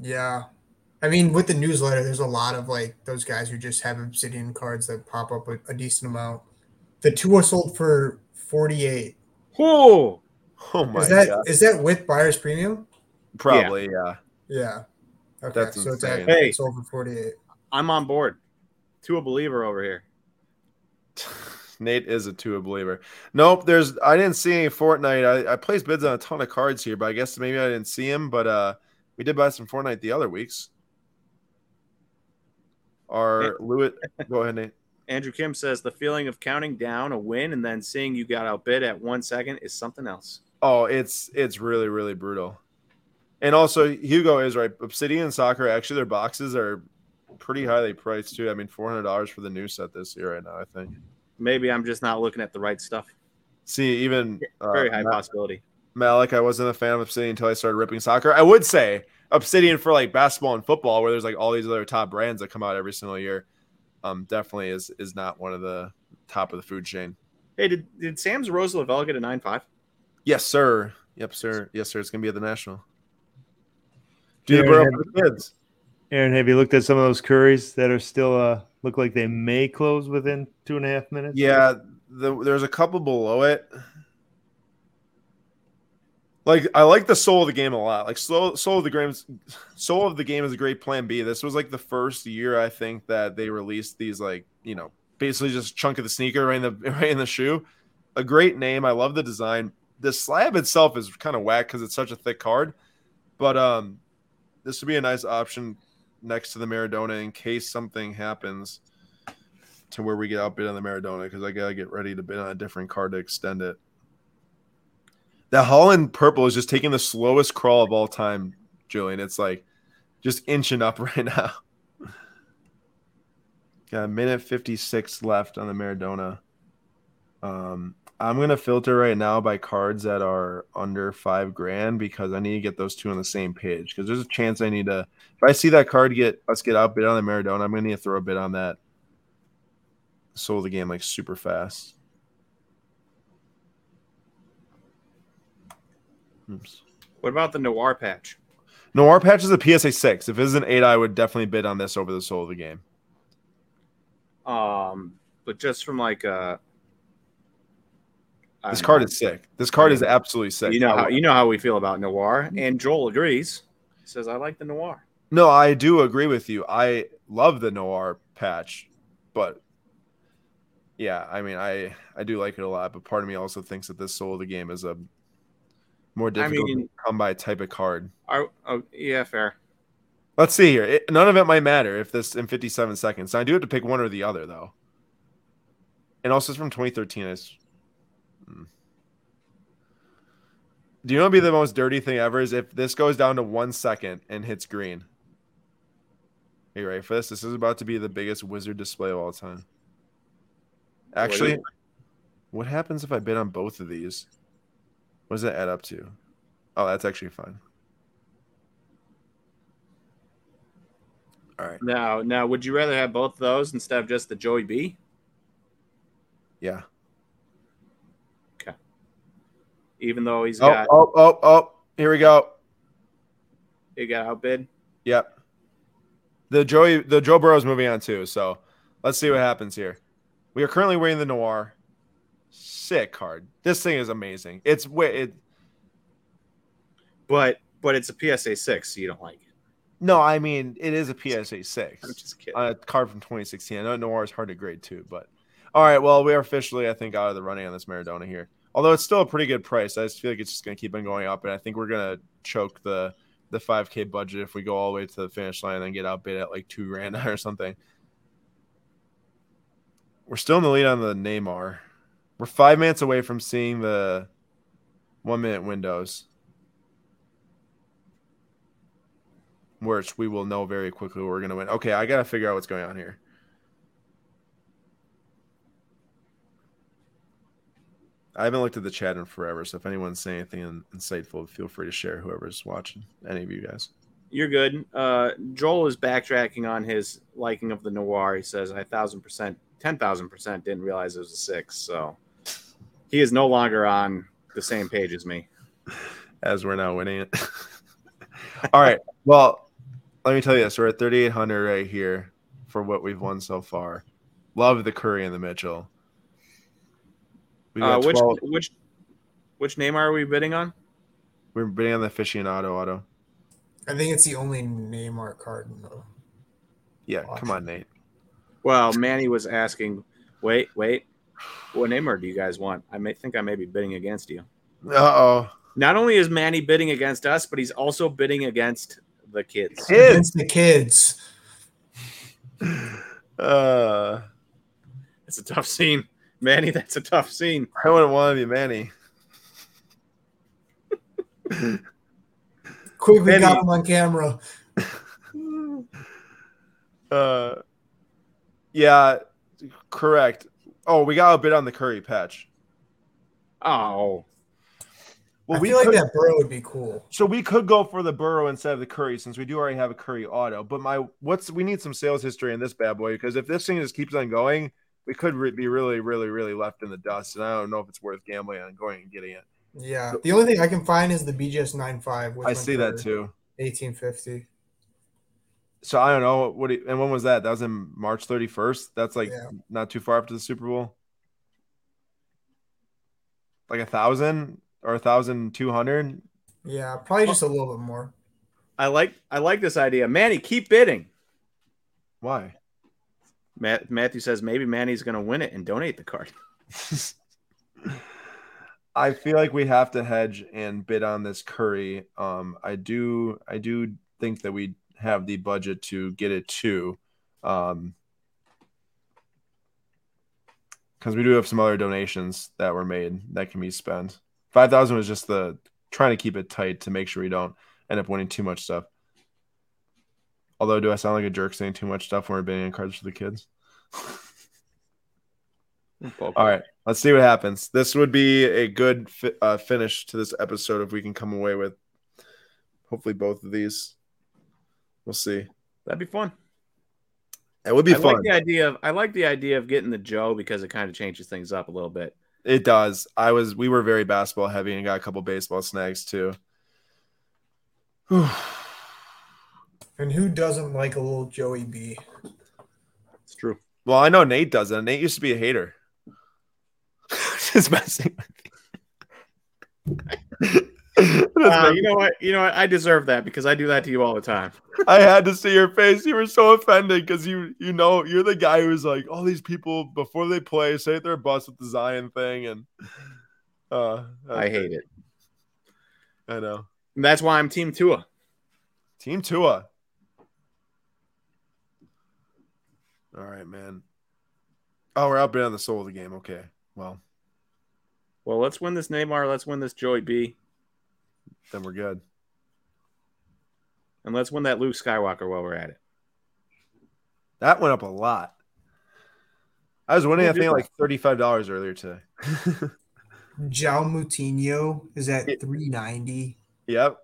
Yeah. I mean, with the newsletter, there's a lot of like those guys who just have obsidian cards that pop up a, a decent amount. The two are sold for 48. Oh, Oh my Is that god. is that with buyer's premium? Probably, yeah. Yeah. Okay, That's so it's at insane. Hey. it's sold for 48. I'm on board. To a believer over here. Nate is a Tua believer. Nope, there's I didn't see any Fortnite. I, I placed bids on a ton of cards here, but I guess maybe I didn't see him. But uh we did buy some Fortnite the other weeks. Our Lewitt, go ahead, Nate. Andrew Kim says the feeling of counting down a win and then seeing you got outbid at one second is something else. Oh, it's it's really really brutal. And also Hugo is right. Obsidian Soccer actually their boxes are pretty highly priced too. I mean, four hundred dollars for the new set this year right now. I think. Maybe I'm just not looking at the right stuff. See, even uh, Very high Ma- possibility. Malik, I wasn't a fan of Obsidian until I started ripping soccer. I would say Obsidian for like basketball and football, where there's like all these other top brands that come out every single year. Um, definitely is is not one of the top of the food chain. Hey, did, did Sam's Rose Lavelle get a 9 5? Yes, sir. Yep, sir. Yes, sir. It's gonna be at the national. Do the Yeah, borough for the kids. Aaron, have you looked at some of those curries that are still uh look like they may close within two and a half minutes? Yeah, the, there's a couple below it. Like I like the soul of the game a lot. Like soul, soul of the game, soul of the game is a great plan B. This was like the first year I think that they released these like you know basically just chunk of the sneaker right in the right in the shoe. A great name. I love the design. The slab itself is kind of whack because it's such a thick card, but um, this would be a nice option next to the Maradona in case something happens to where we get outbid on the Maradona because I gotta get ready to bid on a different card to extend it. The Haaland purple is just taking the slowest crawl of all time, Julian. It's like just inching up right now. Got a minute 56 left on the Maradona. Um, I'm gonna filter right now by cards that are under five grand because I need to get those two on the same page. Because there's a chance I need to. If I see that card get us get outbid on the Maradona, I'm gonna need to throw a bid on that sold the game like super fast. Oops. What about the Noir patch? Noir patch is a PSA six. If it is an eight, I would definitely bid on this over the soul of the game. Um, but just from like uh I This card know. is sick. This card is absolutely sick. you know how you know how we feel about Noir, and Joel agrees. He says I like the Noir. No, I do agree with you. I love the Noir patch, but yeah, I mean, I I do like it a lot. But part of me also thinks that this soul of the game is a more difficult mean- to come by type of card. Are, oh yeah, fair. Let's see here. It, none of it might matter if this in 57 seconds. I do have to pick one or the other though. And also it's from 2013. It's, Hmm. Do you know what would be the most dirty thing ever is if this goes down to one second and hits green? Are you ready for this? This is about to be the biggest wizard display of all time. Actually, what happens if I bid on both of these? What does that add up to? Oh, that's actually fine. All right. Now, now, would you rather have both of those instead of just the Joey B? Yeah. Even though he's Oh, got oh, oh, oh. Here we go. he got outbid. Yep. The Joey, the Joe Burrow's moving on too. So let's see what happens here. We are currently wearing the Noir. Sick card. This thing is amazing. It's way it. But but it's a PSA six, so you don't like it. No, I mean it is a PSA I'm six. just kidding. A card from 2016. I know Noir is hard to grade too, but all right. Well, we are officially, I think, out of the running on this Maradona here. Although it's still a pretty good price, I just feel like it's just going to keep on going up, and I think we're going to choke the the 5K budget if we go all the way to the finish line and then get outbid at like two grand or something. We're still in the lead on the Neymar. We're five minutes away from seeing the one minute windows, which we will know very quickly we're going to win. Okay, I got to figure out what's going on here. I haven't looked at the chat in forever, so if anyone's saying anything insightful, feel free to share. Whoever's watching, any of you guys. You're good. Uh, Joel is backtracking on his liking of the Noir. He says, "I thousand percent, ten thousand percent didn't realize it was a six. So he is no longer on the same page as me. as we're now winning it. All right. Well, let me tell you this: we're at 3,800 right here for what we've won so far. Love the Curry and the Mitchell. We Uh, which 12 which which name are we bidding on? we're bidding on the aficionado auto. I think it's the only Neymar card in the Yeah, come on, Nate. Well, Manny was asking. Wait, wait. What Neymar do you guys want? I may think I may be bidding against you. Uh oh. Not only is Manny bidding against us, but he's also bidding against the kids. Kids. against the kids. Uh, It's a tough scene, Manny. That's a tough scene. I wouldn't want to be Manny. Quick, we Benny. got him on camera. Uh, yeah, correct. Oh, we got a bit on the Curry patch. Oh, Well, I we feel like that Burrow would be cool. so we could go for the Burrow instead of the Curry since we do already have a Curry auto. But my what's we need some sales history in this bad boy because if this thing just keeps on going, we could re- be really, really, really left in the dust, and I don't know if it's worth gambling on going and getting it. Yeah. The only thing I can find is the BGS 95. which I see that too. 1850. So I don't know what. do you- and when was that? That was in March thirty first. That's like Yeah. not too far after the Super Bowl. Like a thousand or a thousand two hundred. Yeah, probably just a little bit more. I like I like this idea, Manny. Keep bidding. Why? Matt, Matthew says maybe Manny's going to win it and donate the card. I feel like we have to hedge and bid on this Curry. Um, I do, I do think that we have the budget to get it too, um, because we do have some other donations that were made that can be spent. Five thousand was just the trying to keep it tight to make sure we don't end up winning too much stuff. Although, do I sound like a jerk saying too much stuff when we're bidding on cards for the kids? All right, let's see what happens. This would be a good fi- uh, finish to this episode if we can come away with hopefully both of these. We'll see. That'd be fun. It would be I fun. like the idea of I like the idea of getting the Joe because it kind of changes things up a little bit. It does. I was. We were very basketball heavy and got a couple baseball snags too. And who doesn't like a little Joey B? It's true. Well, I know Nate doesn't. Nate used to be a hater. Just messing. Uh, you know what? You know what? I deserve that because I do that to you all the time. I had to see your face. You were so offended because you you know you're the guy who's like all these people before they play say they're bust with the Zion thing and uh I hate it. I know. And that's why I'm Team Tua. Team Tua. All right, man. Oh, we're outbidding on the soul of the game. Okay. Well, Well, let's win this Neymar. Let's win this Joey B. then we're good. And let's win that Luke Skywalker while we're at it. That went up a lot. I was winning, Who I did think, like thirty-five dollars earlier today. João Moutinho is at 390. Yep.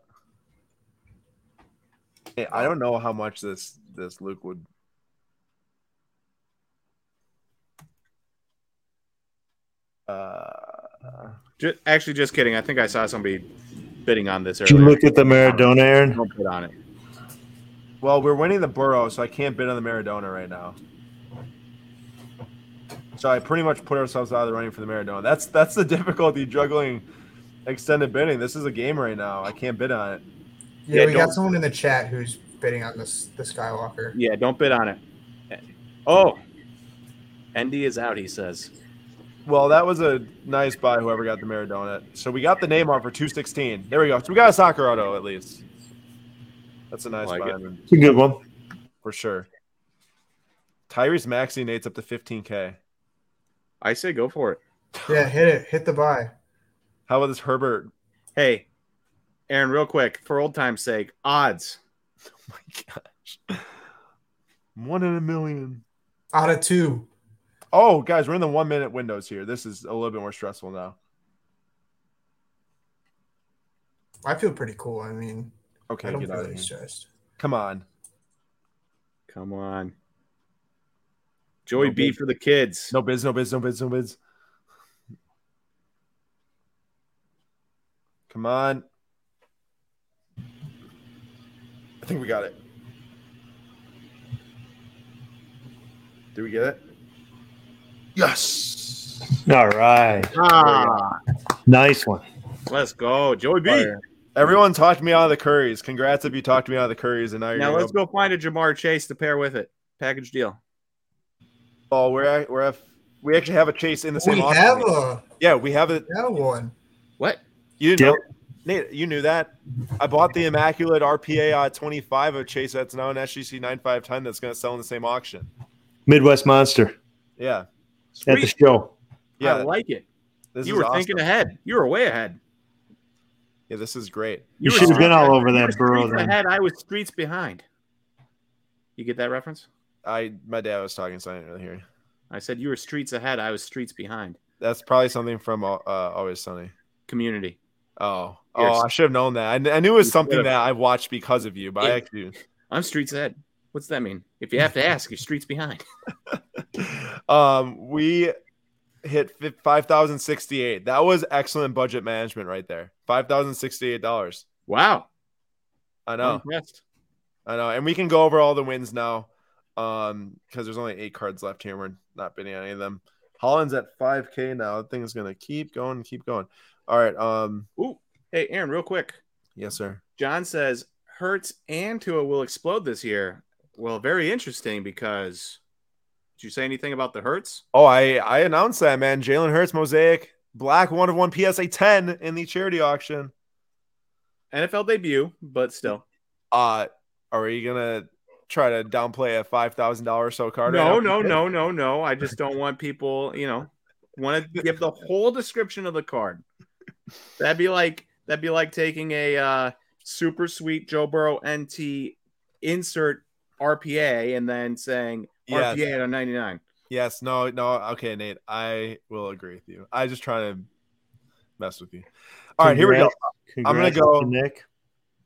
Hey, I don't know how much this this Luke would. Uh, Ju- actually, just kidding. I think I saw somebody bidding on this Did you look at the Maradona, Aaron? Don't bid on it. well, we're winning the Burrow, so I can't bid on the Maradona right now. So I pretty much put ourselves out of the running for the Maradona. That's that's the difficulty juggling extended bidding. This is a game right now. I can't bid on it. Yeah, Yeah, we got someone in the chat who's bidding on this the Skywalker. Yeah, don't bid on it. Oh, Endy is out. He says. Well, that was a nice buy. Whoever got the Maradona. So we got the Neymar for two sixteen. There we go. So we got a soccer auto at least. That's a nice Like buy it. It's a good one. for sure. Tyrese Maxey Nate's up to fifteen k. I say go for it. Yeah, hit it. Hit the buy. How about this Herbert? Hey, Aaron, real quick, for old time's sake, odds. Oh my gosh. One in a million. Out of two. Oh, guys, we're in the one minute windows here. This is a little bit more stressful now. I feel pretty cool. I mean, okay, I don't really stressed. Come on, come on. Joey no B biz. for the kids. No biz, no biz, no biz, no biz. Come on. I think we got it. Do we get it? Yes. All right. Ah, Nice one. let's go, Joey B. Fire. Everyone talked me out of the Curries. Congrats if you talked me out of the Curries, and now you're Now let's go find a Ja'Marr Chase to pair with it. Package deal. Oh, we're at, we're at, we actually have a chase in the same. We auction. have a yeah, we have it. we have one. What? You didn't Yep. know, Nate? You knew that. I bought the immaculate RPA uh, 25 of Chase that's now an SGC 9510 that's going to sell in the same auction. Midwest Monster Yeah, at the show. yeah. I like it. this you were awesome. thinking ahead. You were way ahead. Yeah, this is great. You were should have been streets- all over that were burrow streets then. Ahead, I was streets behind. You get that reference? I my dad was talking so I didn't really here. I said you were streets ahead. I was streets behind. That's probably something from uh, Always Sunny. Community. Oh, Yes. oh, I should have known that. I, I knew it was You something that I watched because of you, but I Yeah. actually. I'm streets ahead. What's that mean? If you have to ask, you're streets behind. um, we hit five thousand sixty-eight. That was excellent budget management right there. Five thousand sixty-eight dollars. Wow. I know. I know, and we can go over all the wins now, um, because there's only eight cards left here. We're not bidding on any of them. Haaland's at five k now. The thing's gonna keep going, keep going. All right. Um. Ooh. Hey, Aaron, real quick. Yes, sir. John says Hurts and Tua will explode this year. Well, very interesting because did you say anything about the Hurts? Oh, I I announced that man. Jalen Hurts mosaic black one of one PSA ten in the charity auction. NFL debut, but still. Uh, are you gonna try to downplay a five thousand dollars so card? No, no, no, no, no. I just don't want people, you know, want to give the whole description of the card. That'd be like that'd be like taking a uh, super sweet Joe Burrow NT insert RPA and then saying Yes. RPA at a 99. Yes, no, no. Okay, Nate, I will agree with you. I just try to mess with you. All right, here we go. I'm gonna go- Nick.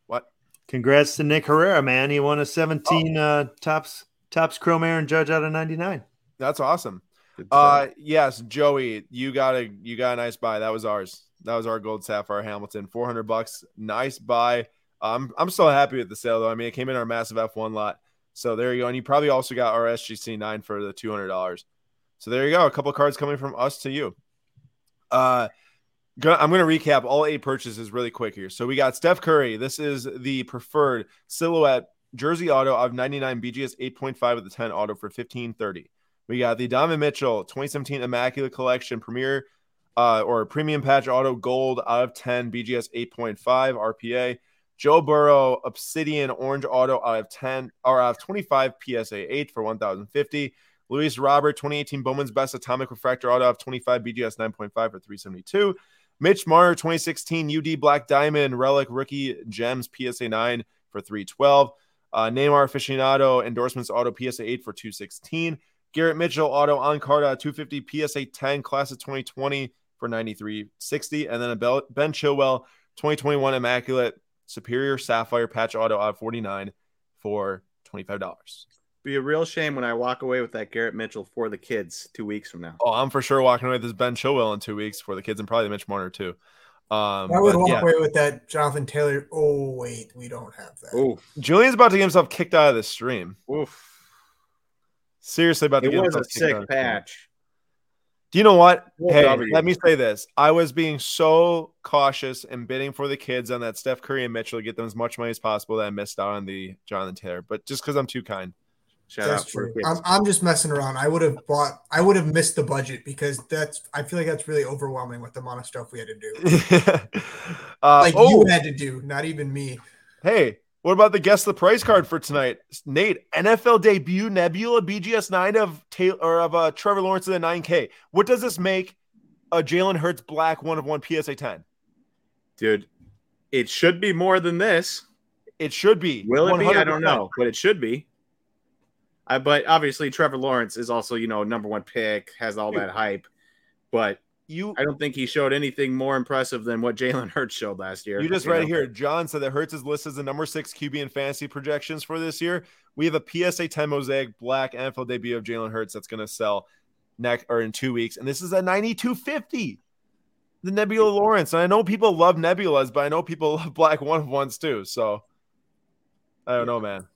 What? Congrats to Nick Herrera, man. He won a 17 uh, Topps Topps Chrome Aaron Judge out of 99. That's awesome. Good Uh, yes, Joey, you got a you got a nice buy. That was ours. That was our gold sapphire Hamilton, four hundred bucks. Nice buy. I'm I'm still happy with the sale though. I mean, it came in our massive F1 lot. So there you go. And you probably also got our SGC nine for the two hundred dollars. So there you go. A couple cards coming from us to you. Uh, I'm going to recap all eight purchases really quick here. So we got Steph Curry. This is the preferred silhouette jersey auto of 99 BGS 8.5 of the 10 auto for 1530. We got the Donovan Mitchell 2017 Immaculate Collection Premier uh, or Premium Patch Auto Gold out of 10 BGS 8.5 RPA. Joe Burrow Obsidian Orange Auto out of 10 or out of 25 PSA 8 for 1050. Luis Robert 2018 Bowman's Best Atomic Refractor Auto of 25 BGS 9.5 for 372. Mitch Marner 2016 UD Black Diamond Relic Rookie Gems PSA 9 for 312. Uh, Neymar Aficionado Endorsements Auto PSA 8 for 216. Garrett Mitchell Auto on card uh, 250 PSA 10 Class of 2020 for 93.60. And then a Ben Chilwell 2021 Immaculate Superior Sapphire Patch Auto out of 49 for $25. Be a real shame when I walk away with that Garrett Mitchell for the kids two weeks from now. Oh, I'm for sure walking away with this Ben Chilwell in two weeks for the kids and probably Mitch Marner too. Um, I would but walk yeah. away with that Jonathan Taylor. Oh wait, we don't have that. Oof. Julian's about to get himself kicked out of the stream. Oof. Seriously, about to It get was himself kicked out sick of the stream. patch. Do you know what? Well, hey, let me say this. I was being so cautious and bidding for the kids on that Steph Curry and Mitchell to get them as much money as possible that I missed out on the Jonathan Taylor. But just because I'm too kind. Shout That's out true. I'm. I'm just messing around. I would have bought. I would have missed the budget because that's. I feel like that's really overwhelming with the amount of stuff we had to do. uh, Like oh, you had to do, not even me. hey, what about the guess the price card for tonight? Nate, NFL debut Nebula BGS nine of Taylor or of uh, Trevor Lawrence in the nine K. What does this make? A Jalen Hurts black one of one PSA ten. Dude, it should be more than this. It should be. Will it be? I don't know, but it should be. I, but obviously, Trevor Lawrence is also, you know, number one pick, has all that hype. But You I don't think he showed anything more impressive than what Jalen Hurts showed last year. You just know? read here. John said that Hurts is listed as the number six QB in fantasy projections for this year. We have a PSA 10 mosaic black NFL debut of Jalen Hurts that's going to sell next or in two weeks, and this is a 9250. The Nebula Lawrence, and I know people love Nebulas, but I know people love black one of ones too. So I don't know, man.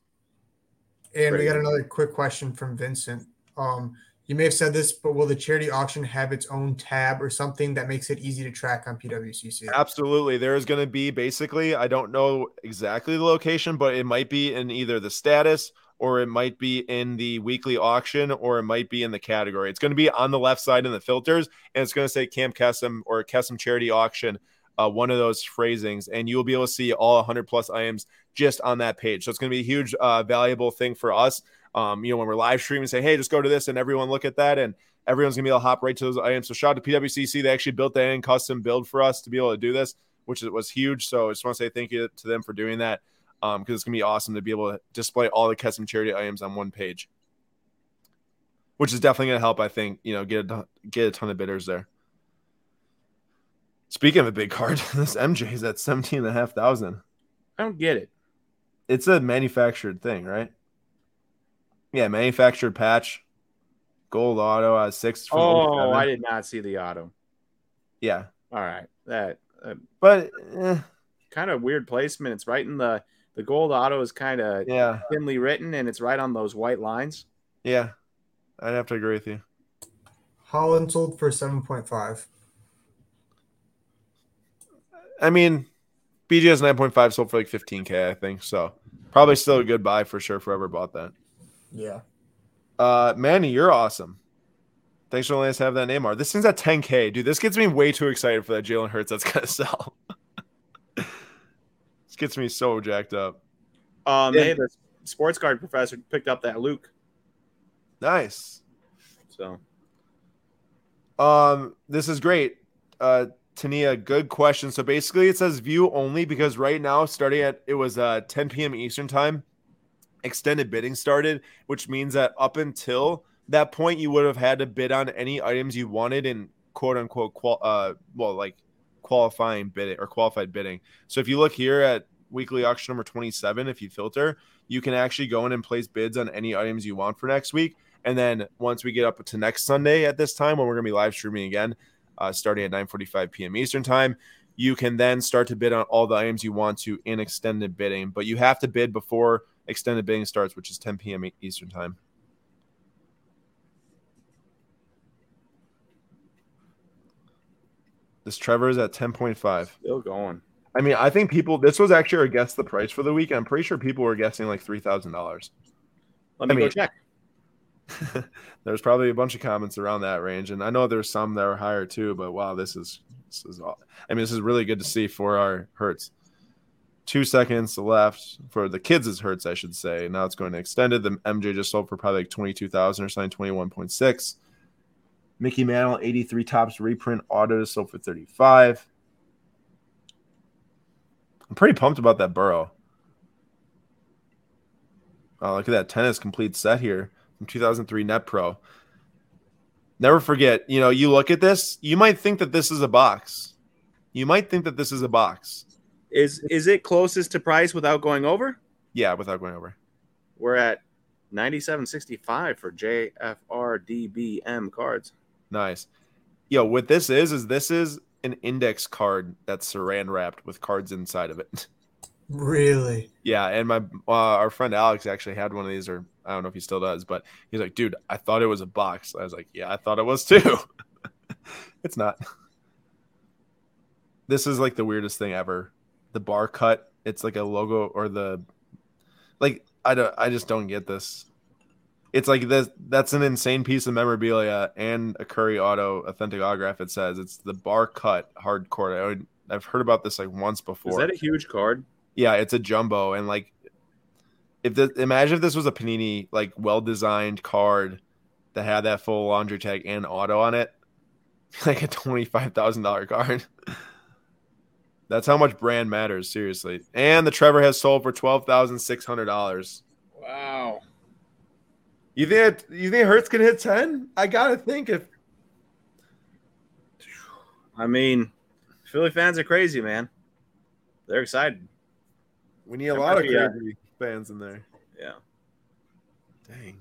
And we got another quick question from Vincent. Um, you may have said this, but will the charity auction have its own tab or something that makes it easy to track on PWCC? Absolutely. There is going to be basically, I don't know exactly the location, but it might be in either the status or it might be in the weekly auction or it might be in the category. It's going to be on the left side in the filters and it's going to say Camp Kesem or Kesem Charity Auction, uh, one of those phrasings, and you'll be able to see all 100 plus items just on that page. So it's going to be a huge, uh, valuable thing for us um, you know, when we're live streaming, say, hey, just go to this and everyone look at that. And everyone's gonna be able to hop right to those items. So shout out to PWCC. They actually built that in custom build for us to be able to do this, which was huge. So I just want to say thank you to them for doing that. Um, because it's gonna be awesome to be able to display all the custom charity items on one page. Which is definitely gonna help, I think, you know, get a get a ton of bidders there. Speaking of a big card, this MJ is at 17 and a half thousand. I don't get it. It's a manufactured thing, right? Yeah, manufactured patch, gold auto uh, six. Oh, I did not see the auto. Yeah. All right, that. Uh, but eh. kind of weird placement. It's right in the the gold auto is kind of yeah thinly written, and it's right on those white lines. Yeah, I'd have to agree with you. Haaland sold for seven point five. I mean, BGS nine point five sold for like fifteen k. I think so. Probably still a good buy for sure. For whoever bought that. Yeah. Uh, Manny, you're awesome. Thanks for letting us have that name art. This thing's at 10K. Dude, this gets me way too excited for that Jalen Hurts that's going to sell. this gets me so jacked up. Um, yeah. Hey, the sports card professor picked up that Luke. Nice. So, um, this is great. Uh, Tania, good question. So basically, it says view only because right now, starting at it was uh 10 p.m. Eastern time extended bidding started, which means that up until that point, you would have had to bid on any items you wanted in quote unquote, qual- uh, well, like qualifying bidding or qualified bidding. So if you look here at weekly auction number 27, if you filter, you can actually go in and place bids on any items you want for next week. And then once we get up to next Sunday at this time, when we're going to be live streaming again, uh, starting at 9:45 p.m. Eastern time, you can then start to bid on all the items you want to in extended bidding. But you have to bid before extended bidding starts, which is 10 p.m. Eastern time. This Trevor is at 10.5. Still going. I mean, I think people, this was actually a guess the price for the week. I'm pretty sure people were guessing like $3,000. Let me I mean, go check. there's probably a bunch of comments around that range. And I know there's some that are higher too, but wow, this is, this is, I mean, this is really good to see for our Hurts two seconds left for the kids' is hurts, I should say. Now it's going to extended. The MJ just sold for probably like 22,000 or something, 21.6. Mickey Mantle, 83 Topps reprint auto sold for 35. I'm pretty pumped about that Burrow. Oh, look at that tennis complete set here from 2003 Net Pro. Never forget, you know, you look at this, you might think that this is a box. You might think that this is a box is is it closest to price without going over? Yeah, without going over. We're at 97.65 for JFRDBM cards. Nice. Yo, what this is is this is an index card that's saran wrapped with cards inside of it. Really? Yeah, and my uh, our friend Alex actually had one of these, or I don't know if he still does, but he's like, "Dude, I thought it was a box." I was like, "Yeah, I thought it was too." it's not. This is like the weirdest thing ever the bar cut. It's like a logo or the like I don't I just don't get this. It's like this that's an insane piece of memorabilia and a Curry Auto authentic autograph. It says it's the bar cut hardcore. I would, I've heard about this like once before. Is that a huge card? Yeah, it's a jumbo and like if the imagine if this was a Panini like well designed card that had that full laundry tag and auto on it, like a twenty five thousand dollar card. That's how much brand matters, seriously. And the Trevor has sold for twelve thousand six hundred dollars. Wow. You think you think Hurts can hit ten? I gotta think if. I mean, Philly fans are crazy, man. They're excited. We need a lot of crazy fans in there. Yeah. Dang,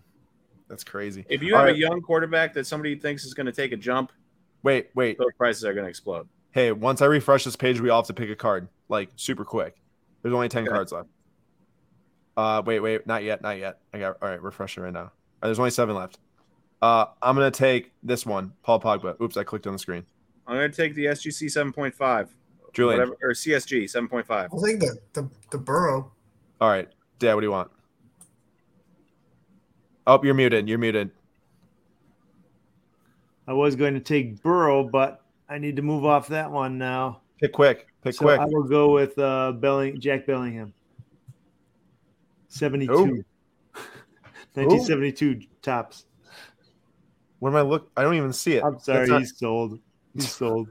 that's crazy. If you have right. a young quarterback that somebody thinks is going to take a jump, wait, wait, those prices are going to explode hey, once I refresh this page, we all have to pick a card, like super quick. There's only 10 okay. cards left. Uh, wait, wait, not yet, not yet. I got all right, refresh it right now. Right, there's only seven left. Uh, I'm gonna take this one, Paul Pogba. Oops, I clicked on the screen. I'm gonna take the SGC 7.5. Julian. Whatever, or CSG 7.5. I'll take the the, the Burrow. All right, Dad, what do you want? Oh, you're muted. You're muted. I was going to take Burrow, but I need to move off that one now. Pick quick. Pick So quick. I will go with uh, Belling, Jack Bellingham. 72. Who? 1972 Topps. What am I look? I don't even see it. I'm sorry, not- he's sold. He's sold.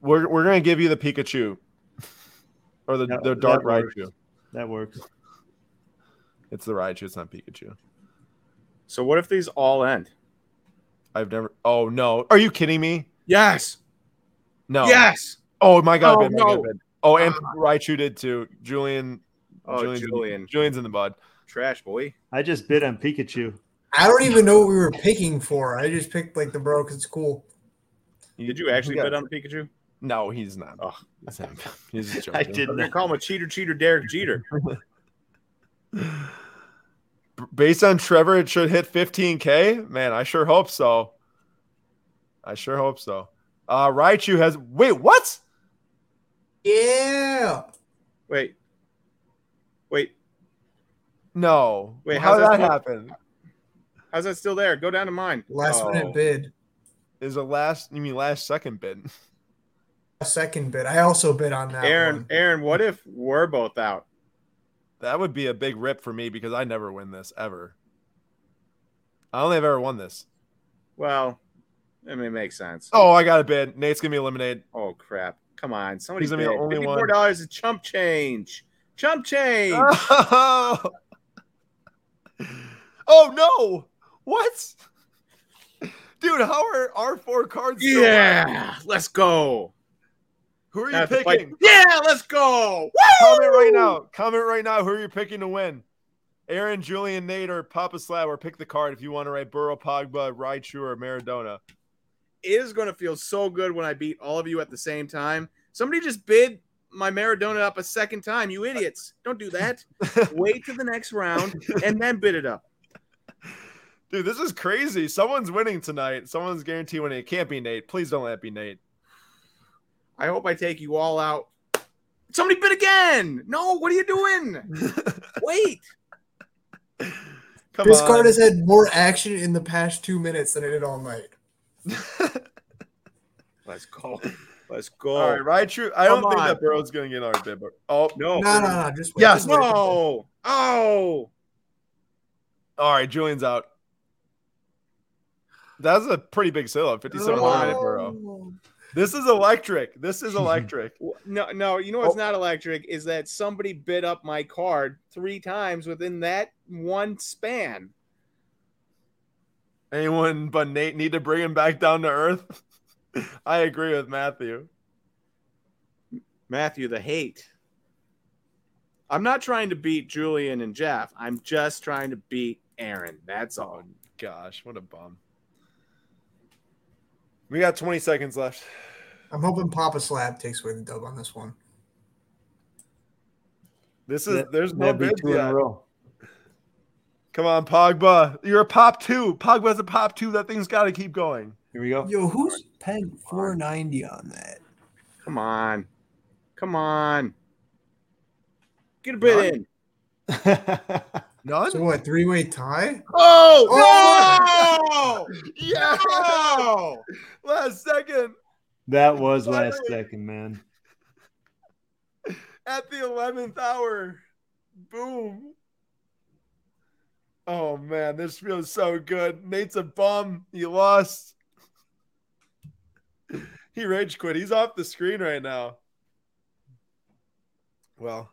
we're we're gonna give you the Pikachu, or the That- the Dark that works. That works. It's the Raichu. It's not Pikachu. So what if these all end? I've never. Oh no! Are you kidding me? Yes. No. Yes. Oh my god! Oh, bid, my god, no. bid. Oh, and Ah. Raichu did too. Julian. Oh, Julian's Julian. In, Julian's in the bud. Trash boy. I just bid on Pikachu. I don't even know what we were picking for. I just picked like the Burrow because it's cool. Did you actually got- bid on Pikachu? No, he's not. Oh. He's not. He's just I did I'm gonna not. call him a cheater, cheater, Derek Jeter. Based on Trevor, it should hit 15k. Man, I sure hope so. I sure hope so. Uh Raichu has. Wait, what? Yeah. Wait. Wait. No. Wait, how how's did that that happen? How's that still there? Go down to mine. Last Oh. minute bid. Is a last? You mean last second bid? A second bid. I also bid on that Aaron, one. Aaron, what if we're both out? That would be a big rip for me because I never win this ever. I only have ever won this. Well, I mean, it makes sense. Oh, I got a bid. Nate's gonna be eliminated. Oh crap! Come on, somebody He's gonna be the only one. Fifty-four dollars is chump change. Chump change. Oh. oh no! What? Dude, how are our four cards? yeah, let's go. Who are you picking? Yeah, let's go. Comment right now. Comment right now. Who are you picking to win? Aaron, Julian, Nate, or Papa Slab, or pick the card if you want to write Burrow, Pogba, Raichu, or Maradona. It is going to feel so good when I beat all of you at the same time. Somebody just bid my Maradona up a second time. You idiots! Don't do that. Wait to the next round and then bid it up. Dude, this is crazy. Someone's winning tonight. Someone's guaranteed winning. It can't be Nate. Please don't let it be Nate. I hope I take you all out. Somebody bid again. No, what are you doing? Wait. Come this on. card has had more action in the past two minutes than it did all night. Let's go. Let's go. All right, Raichu. I don't Come think on. that Burrow's going to get our bid. But, oh, No. No, no, no. Just wait. Yes. Just wait. No. Oh. all right. Julian's out. That's a pretty big sell at 57 minute Burrow. Oh. This is electric. This is electric. No, no. You know Oh. what's not electric is that somebody bid up my card three times within that one span. Anyone but Nate need to bring him back down to earth? I agree with Matthew. Matthew, the hate. I'm not trying to beat Julian and Jeff. I'm just trying to beat Aaron. That's all. Oh gosh, what a bum. We got 20 seconds left. I'm hoping Papa Slab takes away the dub on this one. This is That- there's no That'd two in yet. A row. Come on, Pogba. You're a pop two. Pogba's a pop two. That thing's got to keep going. Here we go. Yo, who's pegged 490 on that? Come on. Come on. Get a bid in. None. So what? Three way tie? Oh, oh! no! yeah. No! Last second that was last second, man. at the 11th hour. Boom. Oh man, this feels so good. Nate's a bum. He lost. He rage quit. He's off the screen right now. Well,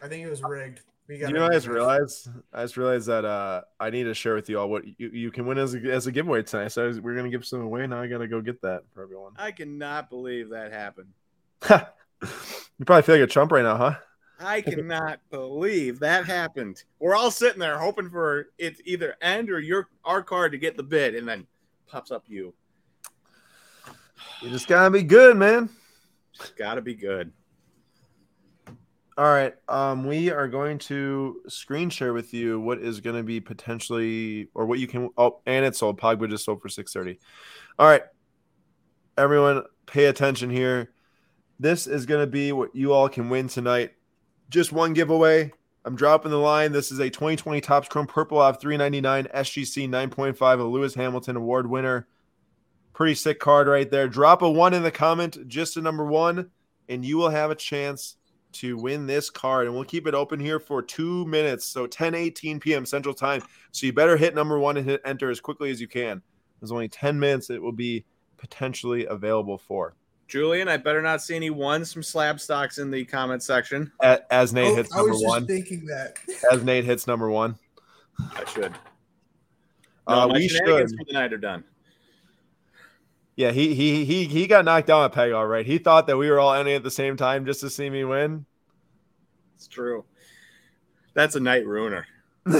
I think it was rigged. We you know, I just realized, I just realized that uh, I need to share with you all what you, you can win as a, as a giveaway tonight. So was- we're gonna give some away. Now I gotta go get that for everyone. I cannot believe that happened. you probably feel like a chump right now, huh? I cannot believe that happened. We're all sitting there hoping for it to either end or your our card to get the bid, and then pops up you. You just gotta be good, man. Gotta be good. All right. Um, we are going to screen share with you what is going to be potentially, or what you can. Oh, and it's sold. Pogba just sold for six thirty. All right, everyone, pay attention here. This is going to be what you all can win tonight. Just one giveaway. I'm dropping the line. This is a 2020 Topps Chrome Purple of 399 SGC 9.5, a Lewis Hamilton Award winner. Pretty sick card right there. Drop a one in the comment, just a number one, and you will have a chance to win this card. And we'll keep it open here for two minutes. So 10 18 p.m. Central Time. So you better hit number one and hit enter as quickly as you can. There's only 10 minutes it will be potentially available for. Julian, I better not see any ones from Slabstox in the comment section. As, as Nate Oh, hits I number was just one. thinking that. As Nate hits number one. I should. No, Uh, my we should. for the night are done. Yeah, he he he he got knocked down at Peg all right. He thought that we were all ending at the same time just to see me win. It's true. That's a night ruiner.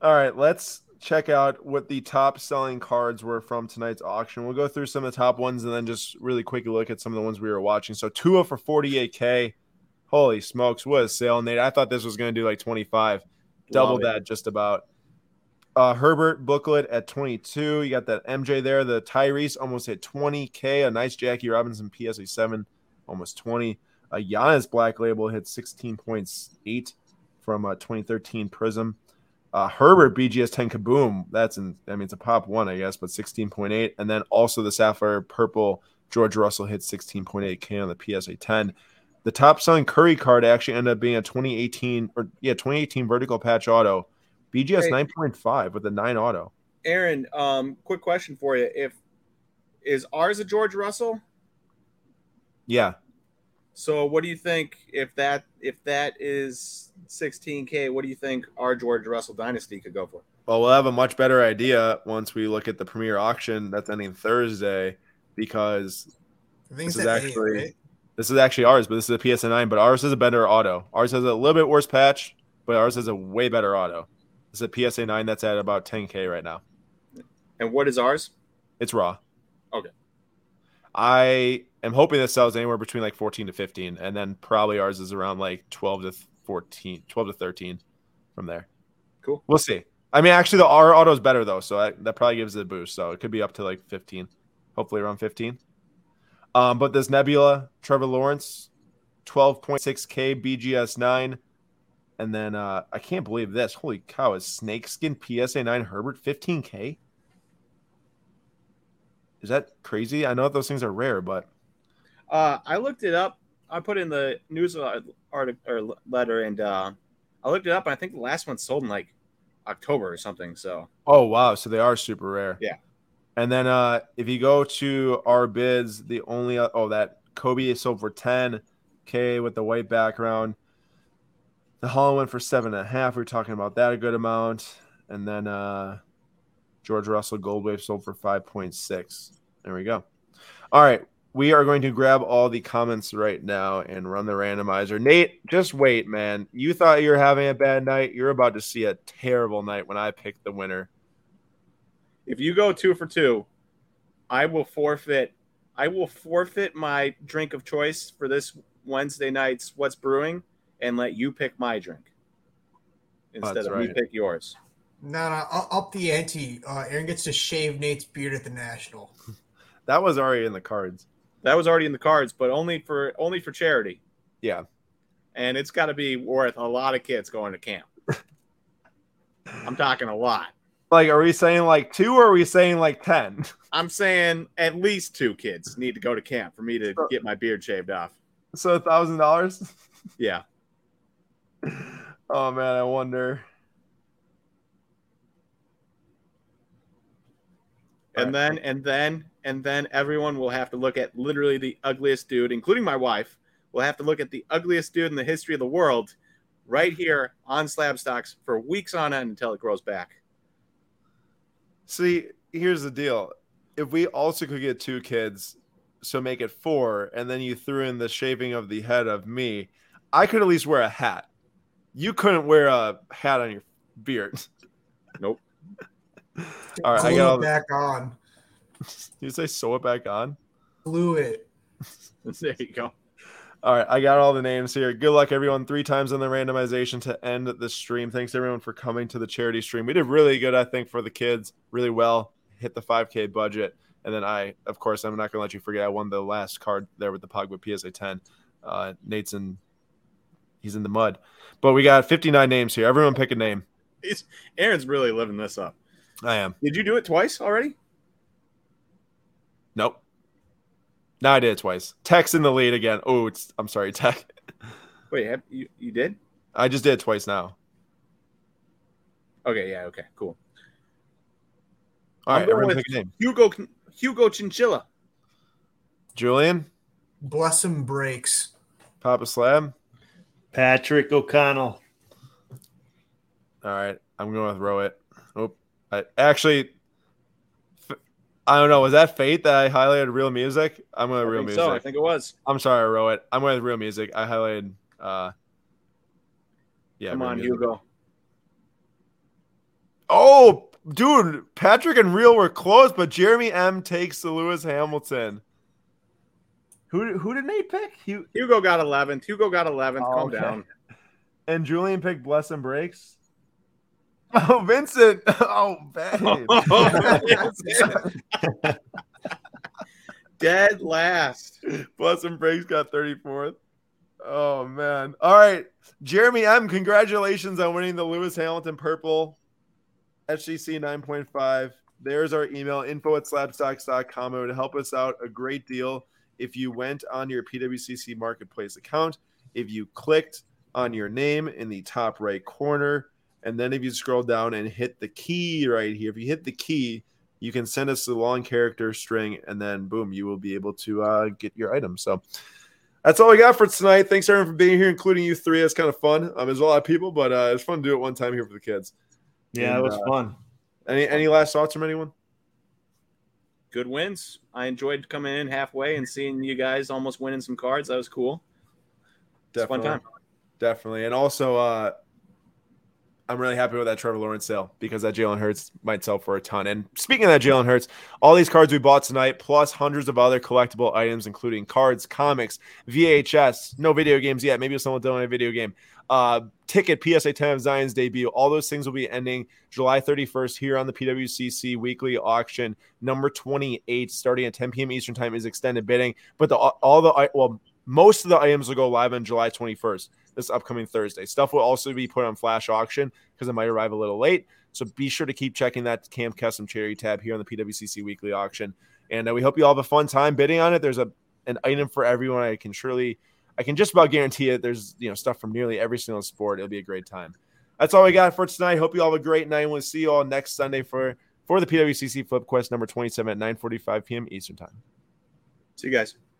all right, let's check out what the top selling cards were from tonight's auction. We'll go through some of the top ones and then just really quickly look at some of the ones we were watching. So Tua for 48k. Holy smokes, what a sale, Nate. I thought this was going to do like 25. Double that just about. Uh, Herbert booklet at 22. You got that MJ there. The Tyrese almost hit 20K. A nice Jackie Robinson PSA 7, almost 20. A Giannis Black Label hit 16.8 from a 2013 Prizm. Uh, Herbert BGS 10 Kaboom. That's in, I mean, it's a pop one, I guess, but 16.8. And then also the Sapphire Purple George Russell hit 16.8K on the PSA 10. The top selling Curry card actually ended up being a 2018 or yeah, 2018 vertical patch auto. BGS Hey. 9.5 with a 9 auto. Aaron, um, quick question for you. If is ours a George Russell? Yeah. So what do you think if that if that is 16k, what do you think our George Russell dynasty could go for? Well, we'll have a much better idea once we look at the premier auction that's ending Thursday because This is at eight, actually- right? this is actually ours, but this is a PSA 9, but ours is a better auto. Ours has a little bit worse patch, but ours has a way better auto. It's a PSA 9 that's at about 10K right now. And what is ours? It's raw. Okay. I am hoping this sells anywhere between like 14 to 15, and then probably ours is around like 12 to 14, 12 to 13 from there. Cool. We'll see. I mean, actually, the our auto is better though, so that, that probably gives it a boost. So it could be up to like 15, hopefully around 15. Um, but this Nebula, Trevor Lawrence, 12.6K BGS 9. And then uh, I can't believe this. Holy cow, is Snakeskin PSA 9 Herbert 15K? Is that crazy? I know those things are rare, but Uh, I looked it up. I put in the news article or letter, and uh, I looked it up. And I think the last one sold in like October or something. So oh wow, so they are super rare. Yeah. And then uh if you go to our bids, the only oh that Kobe is sold for 10k with the white background. The Haaland went for seven and a half. We are talking about that a good amount. And then uh George Russell Gold Wave sold for 5.6. There we go. All right. We are going to grab all the comments right now and run the randomizer. Nate, just wait, man. You thought you were having a bad night. You're about to see a terrible night when I pick the winner. if you go two for two, I will forfeit. I will forfeit my drink of choice for this Wednesday night's What's Brewing, and let you pick my drink instead That's of me pick yours. No, no, I'll up the ante. Uh, Aaron gets to shave Nate's beard at the National. That was already in the cards. That was already in the cards, but only for only for charity, Yeah. and it's got to be worth a lot of kids going to camp. I'm talking a lot. Like, are we saying like two or are we saying like 10? I'm saying at least two kids need to go to camp for me to get my beard shaved off. So a thousand dollars? Yeah. Oh man, I wonder. And then and then and then everyone will have to look at literally the ugliest dude, including my wife, will have to look at the ugliest dude in the history of the world right here on Slabstox for weeks on end until it grows back. See, here's the deal. If we also could get two kids, so make it four, and then you threw in the shaving of the head of me, I could at least wear a hat. You couldn't wear a hat on your beard. Nope. All right, I got it all the, back on. you say sew it back on. Glue it. There you go. All right, I got all the names here. Good luck, everyone. Three times on the randomization to end the stream. Thanks everyone for coming to the charity stream. We did really good, I think, for the kids. Really well. Hit the 5K budget, and then I, of course, I'm not going to let you forget. I won the last card there with the Pogba PSA 10. Uh, Nate's in, he's in the mud, but we got 59 names here. Everyone pick a name. He's, Aaron's really living this up. I am. Did you do it twice already? Nope. No, I did it twice. Tech's in the lead again. Oh, it's I'm sorry, Tech. Wait, have, you you did? I just did it twice now. Okay, yeah, okay, cool. All I'm right, going everyone with pick a name. Hugo Hugo Chinchilla. Julian, Bless him breaks. Papa Slab. Patrick O'Connell. All right, I'm going with Row It. Oh, I actually, f- I don't know. Was that fate that I highlighted real music? I'm going with real music. so. I think it was. I'm sorry, I wrote it. I'm going with real music. I highlighted. uh Yeah, Come on, music. Hugo. Oh, dude, Patrick and Real were close, but Jeremy M takes the Lewis Hamilton. Who who did Nate pick? Hu- Hugo got 11th. Hugo got 11th. Oh, Calm okay. down. and Julian picked Bless and Breaks. Oh, Vincent. Oh, babe. Oh, Dead last. Bless and Breaks got 34th. Oh, man. All right. Jeremy M., congratulations on winning the Lewis Hamilton Purple HCC 9.5. There's our email, info at slabstox.com. It would help us out a great deal if you went on your PWCC Marketplace account, if you clicked on your name in the top right corner, and then if you scroll down and hit the key right here, if you hit the key, you can send us the long character string, and then boom, you will be able to uh, get your item. So that's all we got for tonight. Thanks everyone for being here, including you three. It's kind of fun. Um, there's a lot of people, but uh, it's fun to do it one time here for the kids. Yeah, And, it was uh, fun. Any any last thoughts from anyone? Good wins. I enjoyed coming in halfway and seeing you guys almost winning some cards. That was cool. It's a fun time. Definitely. And also, uh, I'm really happy with that Trevor Lawrence sale because that Jalen Hurts might sell for a ton. And speaking of that Jalen Hurts, all these cards we bought tonight, plus hundreds of other collectible items, including cards, comics, VHS, no video games yet. Maybe someone will donate a video game. Uh, ticket, PSA 10 of Zion's debut. All those things will be ending July 31st here on the PWCC weekly auction. Number 28, starting at 10 p.m. Eastern Time, is extended bidding. But the all the well, most of the items will go live on July 21st, this upcoming Thursday. Stuff will also be put on flash auction because it might arrive a little late. So be sure to keep checking that Camp Kesem Cherry tab here on the PWCC weekly auction. And uh, we hope you all have a fun time bidding on it. There's a an item for everyone. I can surely, I can just about guarantee it. There's you know stuff from nearly every single sport. It'll be a great time. That's all we got for tonight. Hope you all have a great night. We'll see you all next Sunday for for the PWCC Flip Quest number 27 at 9:45 p.m. Eastern Time. See you guys.